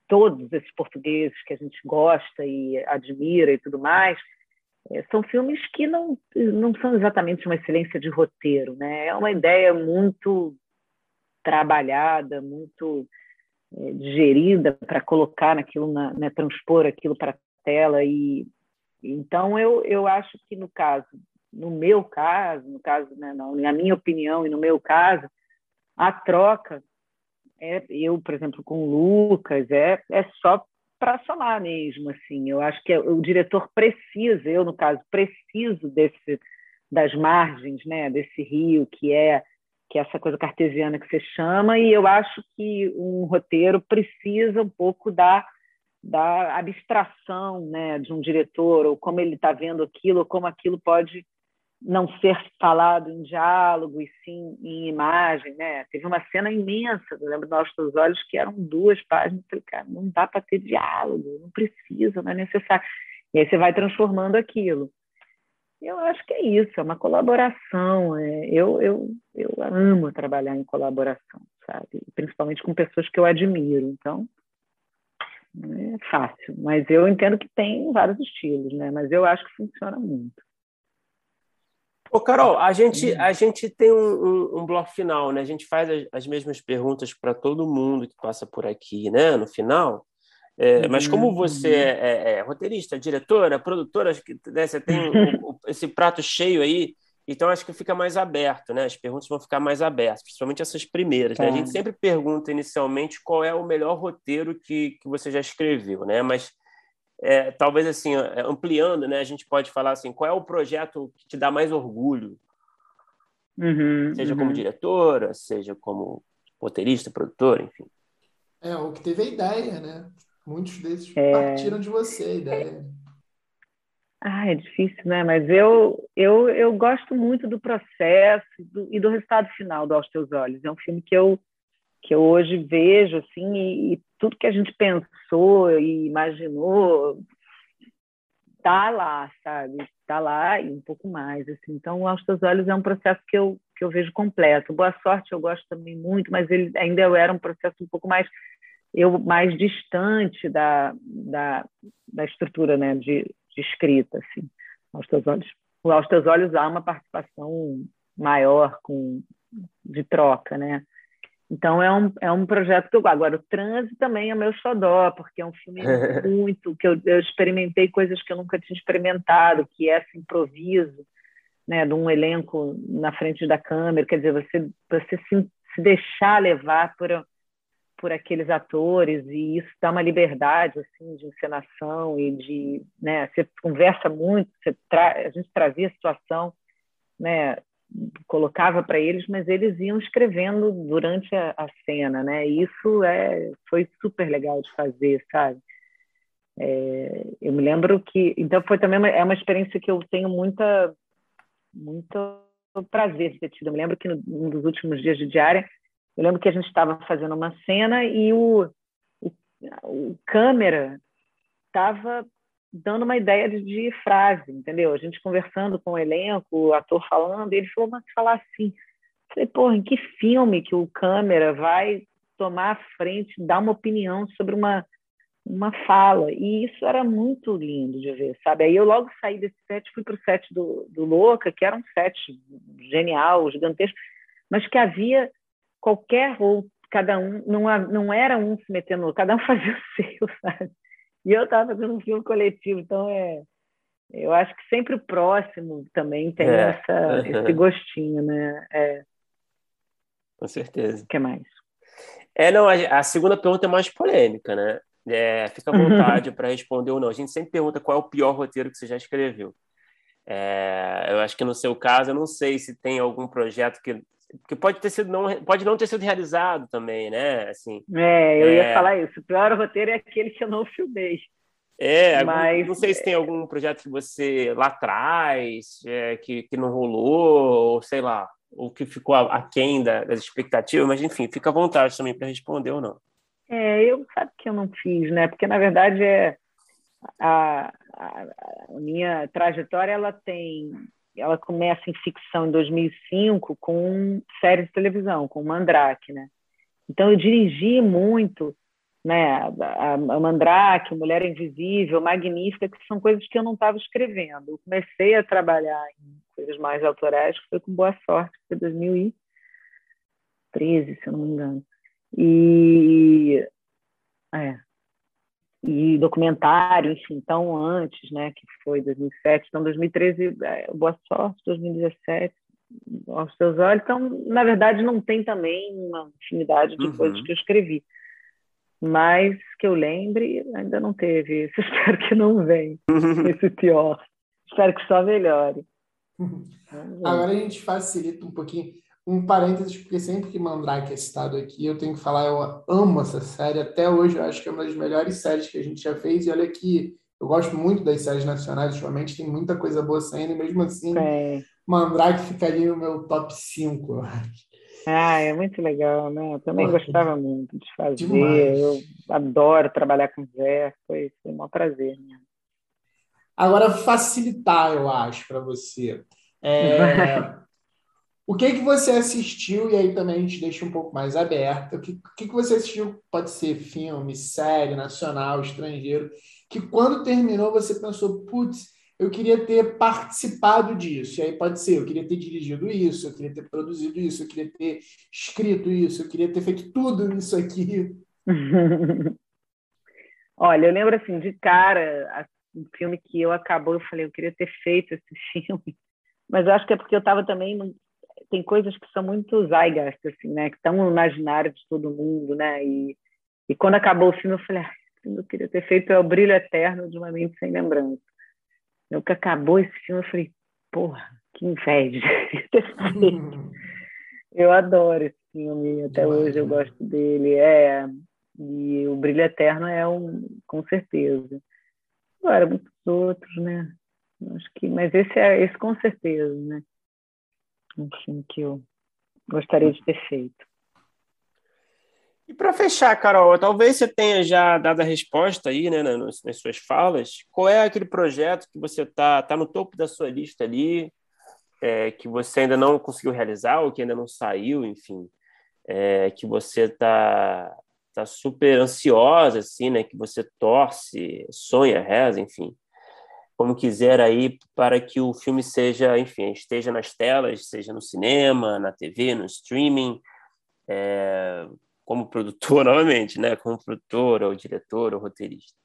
S4: todos esses portugueses que a gente gosta e admira e tudo mais, é, são filmes que não, não são exatamente uma excelência de roteiro, né? É uma ideia muito trabalhada, muito é, digerida para colocar naquilo, na, né, transpor aquilo para a tela e, Então, eu, eu acho que no caso, no meu caso, no caso, né, na minha opinião e no meu caso, a troca, é, eu, por exemplo, com o Lucas, é, é só para somar mesmo, assim. Eu acho que o diretor precisa, eu, no caso, preciso desse das margens, né, desse rio que é que é essa coisa cartesiana que você chama, e eu acho que um roteiro precisa um pouco da da abstração né, de um diretor, ou como ele está vendo aquilo, ou como aquilo pode não ser falado em diálogo e sim em imagem. Né? Teve uma cena imensa, eu lembro dos teus olhos, que eram duas páginas. Eu falei, cara, não dá para ter diálogo, não precisa, não é necessário. E aí você vai transformando aquilo. Eu acho que é isso, é uma colaboração. É, eu, eu, eu amo trabalhar em colaboração, sabe? Principalmente com pessoas que eu admiro. Então, não é fácil, mas eu entendo que tem vários estilos, né? Mas eu acho que funciona muito.
S2: Ô, Carol, a gente, a gente tem um, um, um bloco final, né? A gente faz as, as mesmas perguntas para todo mundo que passa por aqui, né? No final. É, mas como você é, é, é roteirista, diretora, produtora, acho que né, você tem esse prato cheio aí então, acho que fica mais aberto, né? As perguntas vão ficar mais abertas, principalmente essas primeiras. Né? A gente sempre pergunta inicialmente qual é o melhor roteiro que, que você já escreveu, né? Mas é, talvez assim, é, ampliando, né? A gente pode falar assim, qual é o projeto que te dá mais orgulho?
S4: Uhum,
S2: seja
S4: uhum.
S2: como diretora, seja como roteirista, produtora, enfim.
S3: É, o que teve a ideia, né? Muitos desses é... partiram de você, a ideia.
S4: Ah, é difícil, né? Mas eu, eu, eu gosto muito do processo do, e do resultado final do Aos Teus Olhos. É um filme que eu, que eu hoje vejo, assim, e, e tudo que a gente pensou e imaginou tá lá, sabe? Tá lá e um pouco mais, assim. Então, Aos Teus Olhos é um processo que eu, que eu vejo completo. Boa Sorte eu gosto também muito, mas ele ainda era um processo um pouco mais eu mais distante da, da, da estrutura né, de, de escrita, assim. Aos teus olhos, aos teus olhos há uma participação maior com de troca, né? Então é um, é um projeto que eu agora o Transe também é meu xodó porque é um filme muito que eu, eu experimentei coisas que eu nunca tinha experimentado, que é esse improviso, né, de um elenco na frente da câmera, quer dizer, você você se, se deixar levar por por aqueles atores e isso dá uma liberdade assim de encenação e de né você conversa muito você tra a gente trazia a situação né colocava para eles mas eles iam escrevendo durante a, a, cena né? Isso é foi super legal de fazer sabe? É, eu me lembro que então foi também uma, é uma experiência que eu tenho muita muito prazer de ter tido. Eu me lembro que no, um dos últimos dias de diária eu lembro que a gente estava fazendo uma cena e o, o, o câmera estava dando uma ideia de, de, frase, entendeu? A gente conversando com o elenco, o ator falando, ele falou, mas falar assim. Eu falei, porra, em que filme que o câmera vai tomar a frente, dar uma opinião sobre uma, uma fala? E isso era muito lindo de ver, sabe? Aí eu logo saí desse set, fui para o set do, do Louca, que era um set genial, gigantesco, mas que havia qualquer outro, cada um, não, não era um se metendo cada um fazia o seu, sabe? E eu estava fazendo um filme coletivo, então é, eu acho que sempre o próximo também tem é. essa, esse gostinho, né? É.
S2: Com certeza.
S4: O que mais?
S2: É, não, a, a, segunda pergunta é mais polêmica, né? É, fica à vontade para responder ou não. A gente sempre pergunta qual é o pior roteiro que você já escreveu. É, eu acho que no seu caso, eu não sei se tem algum projeto que porque pode ter sido não pode não ter sido realizado também, né? Assim.
S4: É, eu é... ia falar isso. O pior roteiro é aquele que eu não filmei.
S2: É, mas não sei se tem algum projeto que você lá atrás é, que, que não rolou, ou sei lá, ou que ficou aquém das expectativas, mas enfim, fica à vontade também para responder ou não.
S4: É, eu sabe que eu não fiz, né? Porque na verdade é a, a, a minha trajetória ela tem ela começa em ficção em 2005 com série de televisão, com Mandrake, né? Então eu dirigi muito, né? A, Mandrake, Mulher Invisível, Magnífica, que são coisas que eu não estava escrevendo. Eu comecei a trabalhar em coisas mais autorais, que foi com Boa Sorte, foi 2013, se eu não me engano. E é. E documentário, enfim, então antes, né, que foi 2007, então 2013, é, Boa Sorte, 2017, aos seus olhos, então, na verdade, não tem também uma infinidade de uhum. coisas que eu escrevi. Mas que eu lembre, ainda não teve. Espero que não venha esse pior. Espero que só melhore.
S3: Agora a gente facilita um pouquinho. Um parênteses, porque sempre que Mandrake é citado aqui, eu tenho que falar, eu amo essa série. Até hoje eu acho que é uma das melhores séries que a gente já fez. E olha que eu gosto muito das séries nacionais, ultimamente tem muita coisa boa saindo, e mesmo assim, é. Mandrake ficaria no meu top 5, eu acho.
S4: Ah, é muito legal, né? Eu também gostava muito de fazer. Demais. Eu adoro trabalhar com Zé, foi, foi um prazer. Né?
S3: Agora, facilitar, eu acho, para você. É... o que que você assistiu, e aí também a gente deixa um pouco mais aberto, o que, que, que você assistiu, pode ser filme, série, nacional, estrangeiro, que quando terminou você pensou, putz, eu queria ter participado disso. E aí pode ser, eu queria ter dirigido isso, eu queria ter produzido isso, eu queria ter escrito isso, eu queria ter feito tudo isso aqui.
S4: Olha, eu lembro assim, de cara, um filme que eu acabou, eu falei, eu queria ter feito esse filme. Mas eu acho que é porque eu estava também tem coisas que são muito zeitgeist assim, né, que estão no imaginário de todo mundo, né? E e quando acabou o filme, eu falei, ah, eu queria ter feito é o brilho eterno de uma mente sem lembrança. Eu que acabou esse filme, eu falei, porra, que inveja. eu adoro esse filme, até hoje eu gosto dele. É, e o Brilho Eterno é um, com certeza. Agora, muitos outros, né? Acho que, mas esse é esse com certeza, né? Filme que eu gostaria de ter feito.
S2: E para fechar, Carol, talvez você tenha já dado a resposta aí, né, nas, nas suas falas. Qual é aquele projeto que você está tá no topo da sua lista ali, é, que você ainda não conseguiu realizar, ou que ainda não saiu, enfim, é, que você está tá super ansiosa, assim, né, que você torce, sonha, reza, enfim, como quiser aí, para que o filme seja, enfim, esteja nas telas, seja no cinema, na TV, no streaming. É, como produtor novamente, né? Como produtor, ou diretor, ou roteirista?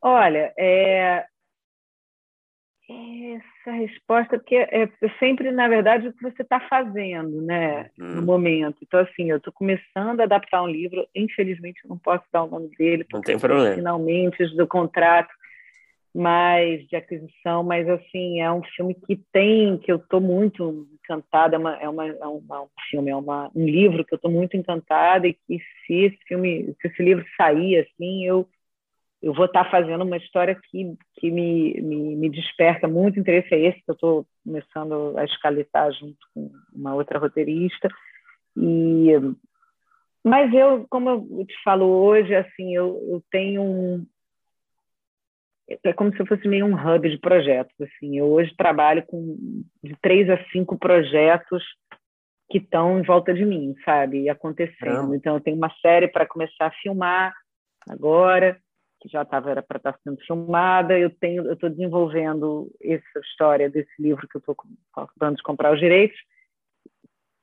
S4: Olha, é... essa resposta porque é sempre, na verdade, o que você está fazendo, né, uhum. no momento. Então, assim, eu estou começando a adaptar um livro, infelizmente não posso dar o nome dele,
S2: não tem problema.
S4: Finalmente do contrato, mais de aquisição, mas assim é um filme que tem que eu estou muito encantada, é, uma, é, uma, é uma, um filme, é uma, um livro que eu estou muito encantada e que se esse filme, se esse livro sair assim, eu eu vou estar fazendo uma história que, que me, me, me desperta muito interesse. É esse que eu estou começando a escaletar junto com uma outra roteirista. E, mas eu, como eu te falo hoje, assim, eu, eu tenho um, é como se eu fosse meio um hub de projetos. Assim, eu hoje trabalho com de três a cinco projetos que estão em volta de mim, sabe, acontecendo. Então, eu tenho uma série para começar a filmar agora, que já estava era para estar tá sendo filmada. Eu tenho, eu estou desenvolvendo essa história desse livro que eu estou acabando de comprar os direitos.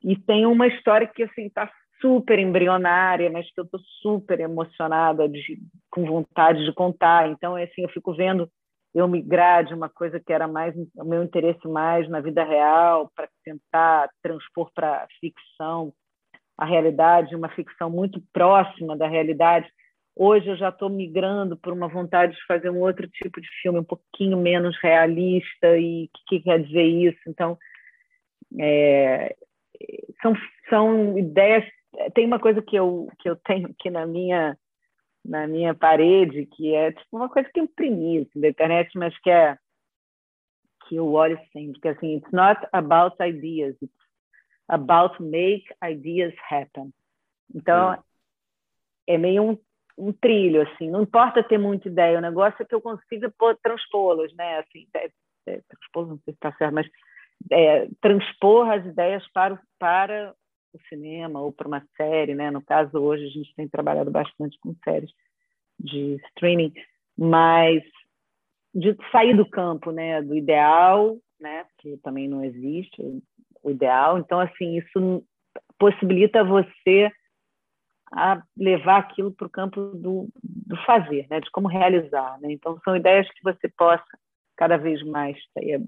S4: E tem uma história que assim está super embrionária, mas que eu estou super emocionada, de, com vontade de contar. Então, é assim, eu fico vendo eu migrar de uma coisa que era mais o meu interesse mais na vida real para tentar transpor para ficção a realidade, uma ficção muito próxima da realidade. Hoje eu já estou migrando por uma vontade de fazer um outro tipo de filme, um pouquinho menos realista. E o que, que quer dizer isso? Então, é, são, são ideias tem uma coisa que eu, que eu tenho aqui na minha, na minha parede, que é tipo uma coisa que eu imprimi assim, da internet, mas que é que eu olho sempre, que é assim, it's not about ideas, it's about make ideas happen. Então, hum. é meio um, um, trilho, assim, não importa ter muita ideia, o negócio é que eu consiga transpô-las, né, assim, é, é, transpô não sei se está certo, mas é, transpor as ideias para, para o cinema ou para uma série, né? No caso, hoje a gente tem trabalhado bastante com séries de streaming, mas de sair do campo, né? Do ideal, né? Que também não existe o ideal. Então, assim, isso possibilita você a levar aquilo para o campo do, do, fazer, né? de como realizar. Né? Então, são ideias que você possa cada vez mais ter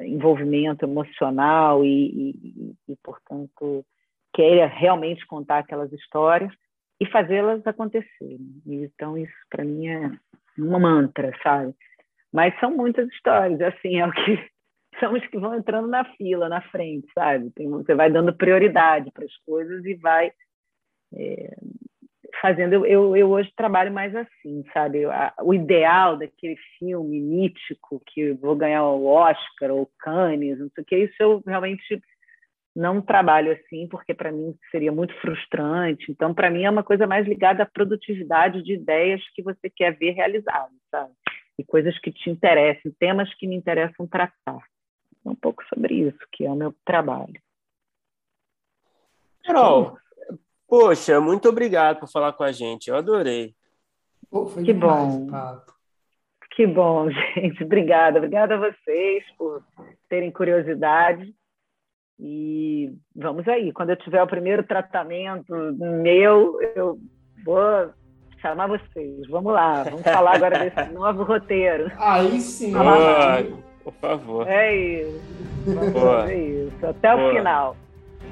S4: envolvimento emocional e, e, e portanto, queira realmente contar aquelas histórias e fazê-las acontecer. Então, isso para mim é uma mantra, sabe? Mas são muitas histórias, assim, é o que são os que vão entrando na fila, na frente, sabe? Tem, você vai dando prioridade para as coisas e vai é, fazendo. Eu, eu, eu, hoje trabalho mais assim, sabe? A, o ideal daquele filme mítico que vou ganhar o Oscar ou Cannes, não sei o que, isso eu realmente não trabalho assim, porque para mim seria muito frustrante. Então, para mim, é uma coisa mais ligada à produtividade de ideias que você quer ver realizadas, sabe? E coisas que te interessam, temas que me interessam tratar. É um pouco sobre isso, que é o meu trabalho.
S2: Carol, poxa, muito obrigado por falar com a gente. Eu adorei.
S3: Pô, que
S4: bom. Que bom, gente. Obrigada. Obrigada a vocês por terem curiosidade. E vamos aí. Quando eu tiver o primeiro tratamento meu, eu vou chamar vocês. Vamos lá. Vamos falar agora desse novo roteiro.
S3: Aí sim.
S2: por favor.
S4: É isso. Vamos fazer isso. Até Boa. o final.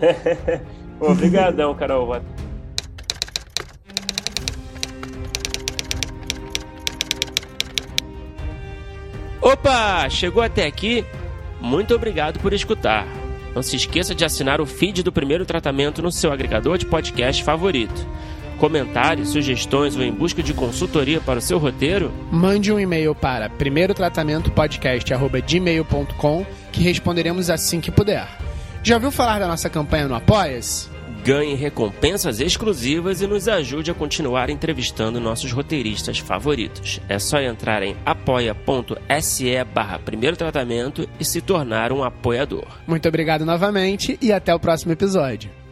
S2: Obrigadão, Carol. Opa! Chegou até aqui? Muito obrigado por escutar. Não se esqueça de assinar o feed do primeiro tratamento no seu agregador de podcast favorito. Comentários, sugestões ou em busca de consultoria para o seu roteiro?
S3: Mande um e-mail para primeirotratamentopodcast.gmail.com que responderemos assim que puder. Já ouviu falar da nossa campanha no Apoia-se?
S2: Ganhe recompensas exclusivas e nos ajude a continuar entrevistando nossos roteiristas favoritos. É só entrar em apoia.se barra primeiro tratamento e se tornar um apoiador.
S3: Muito obrigado novamente e até o próximo episódio.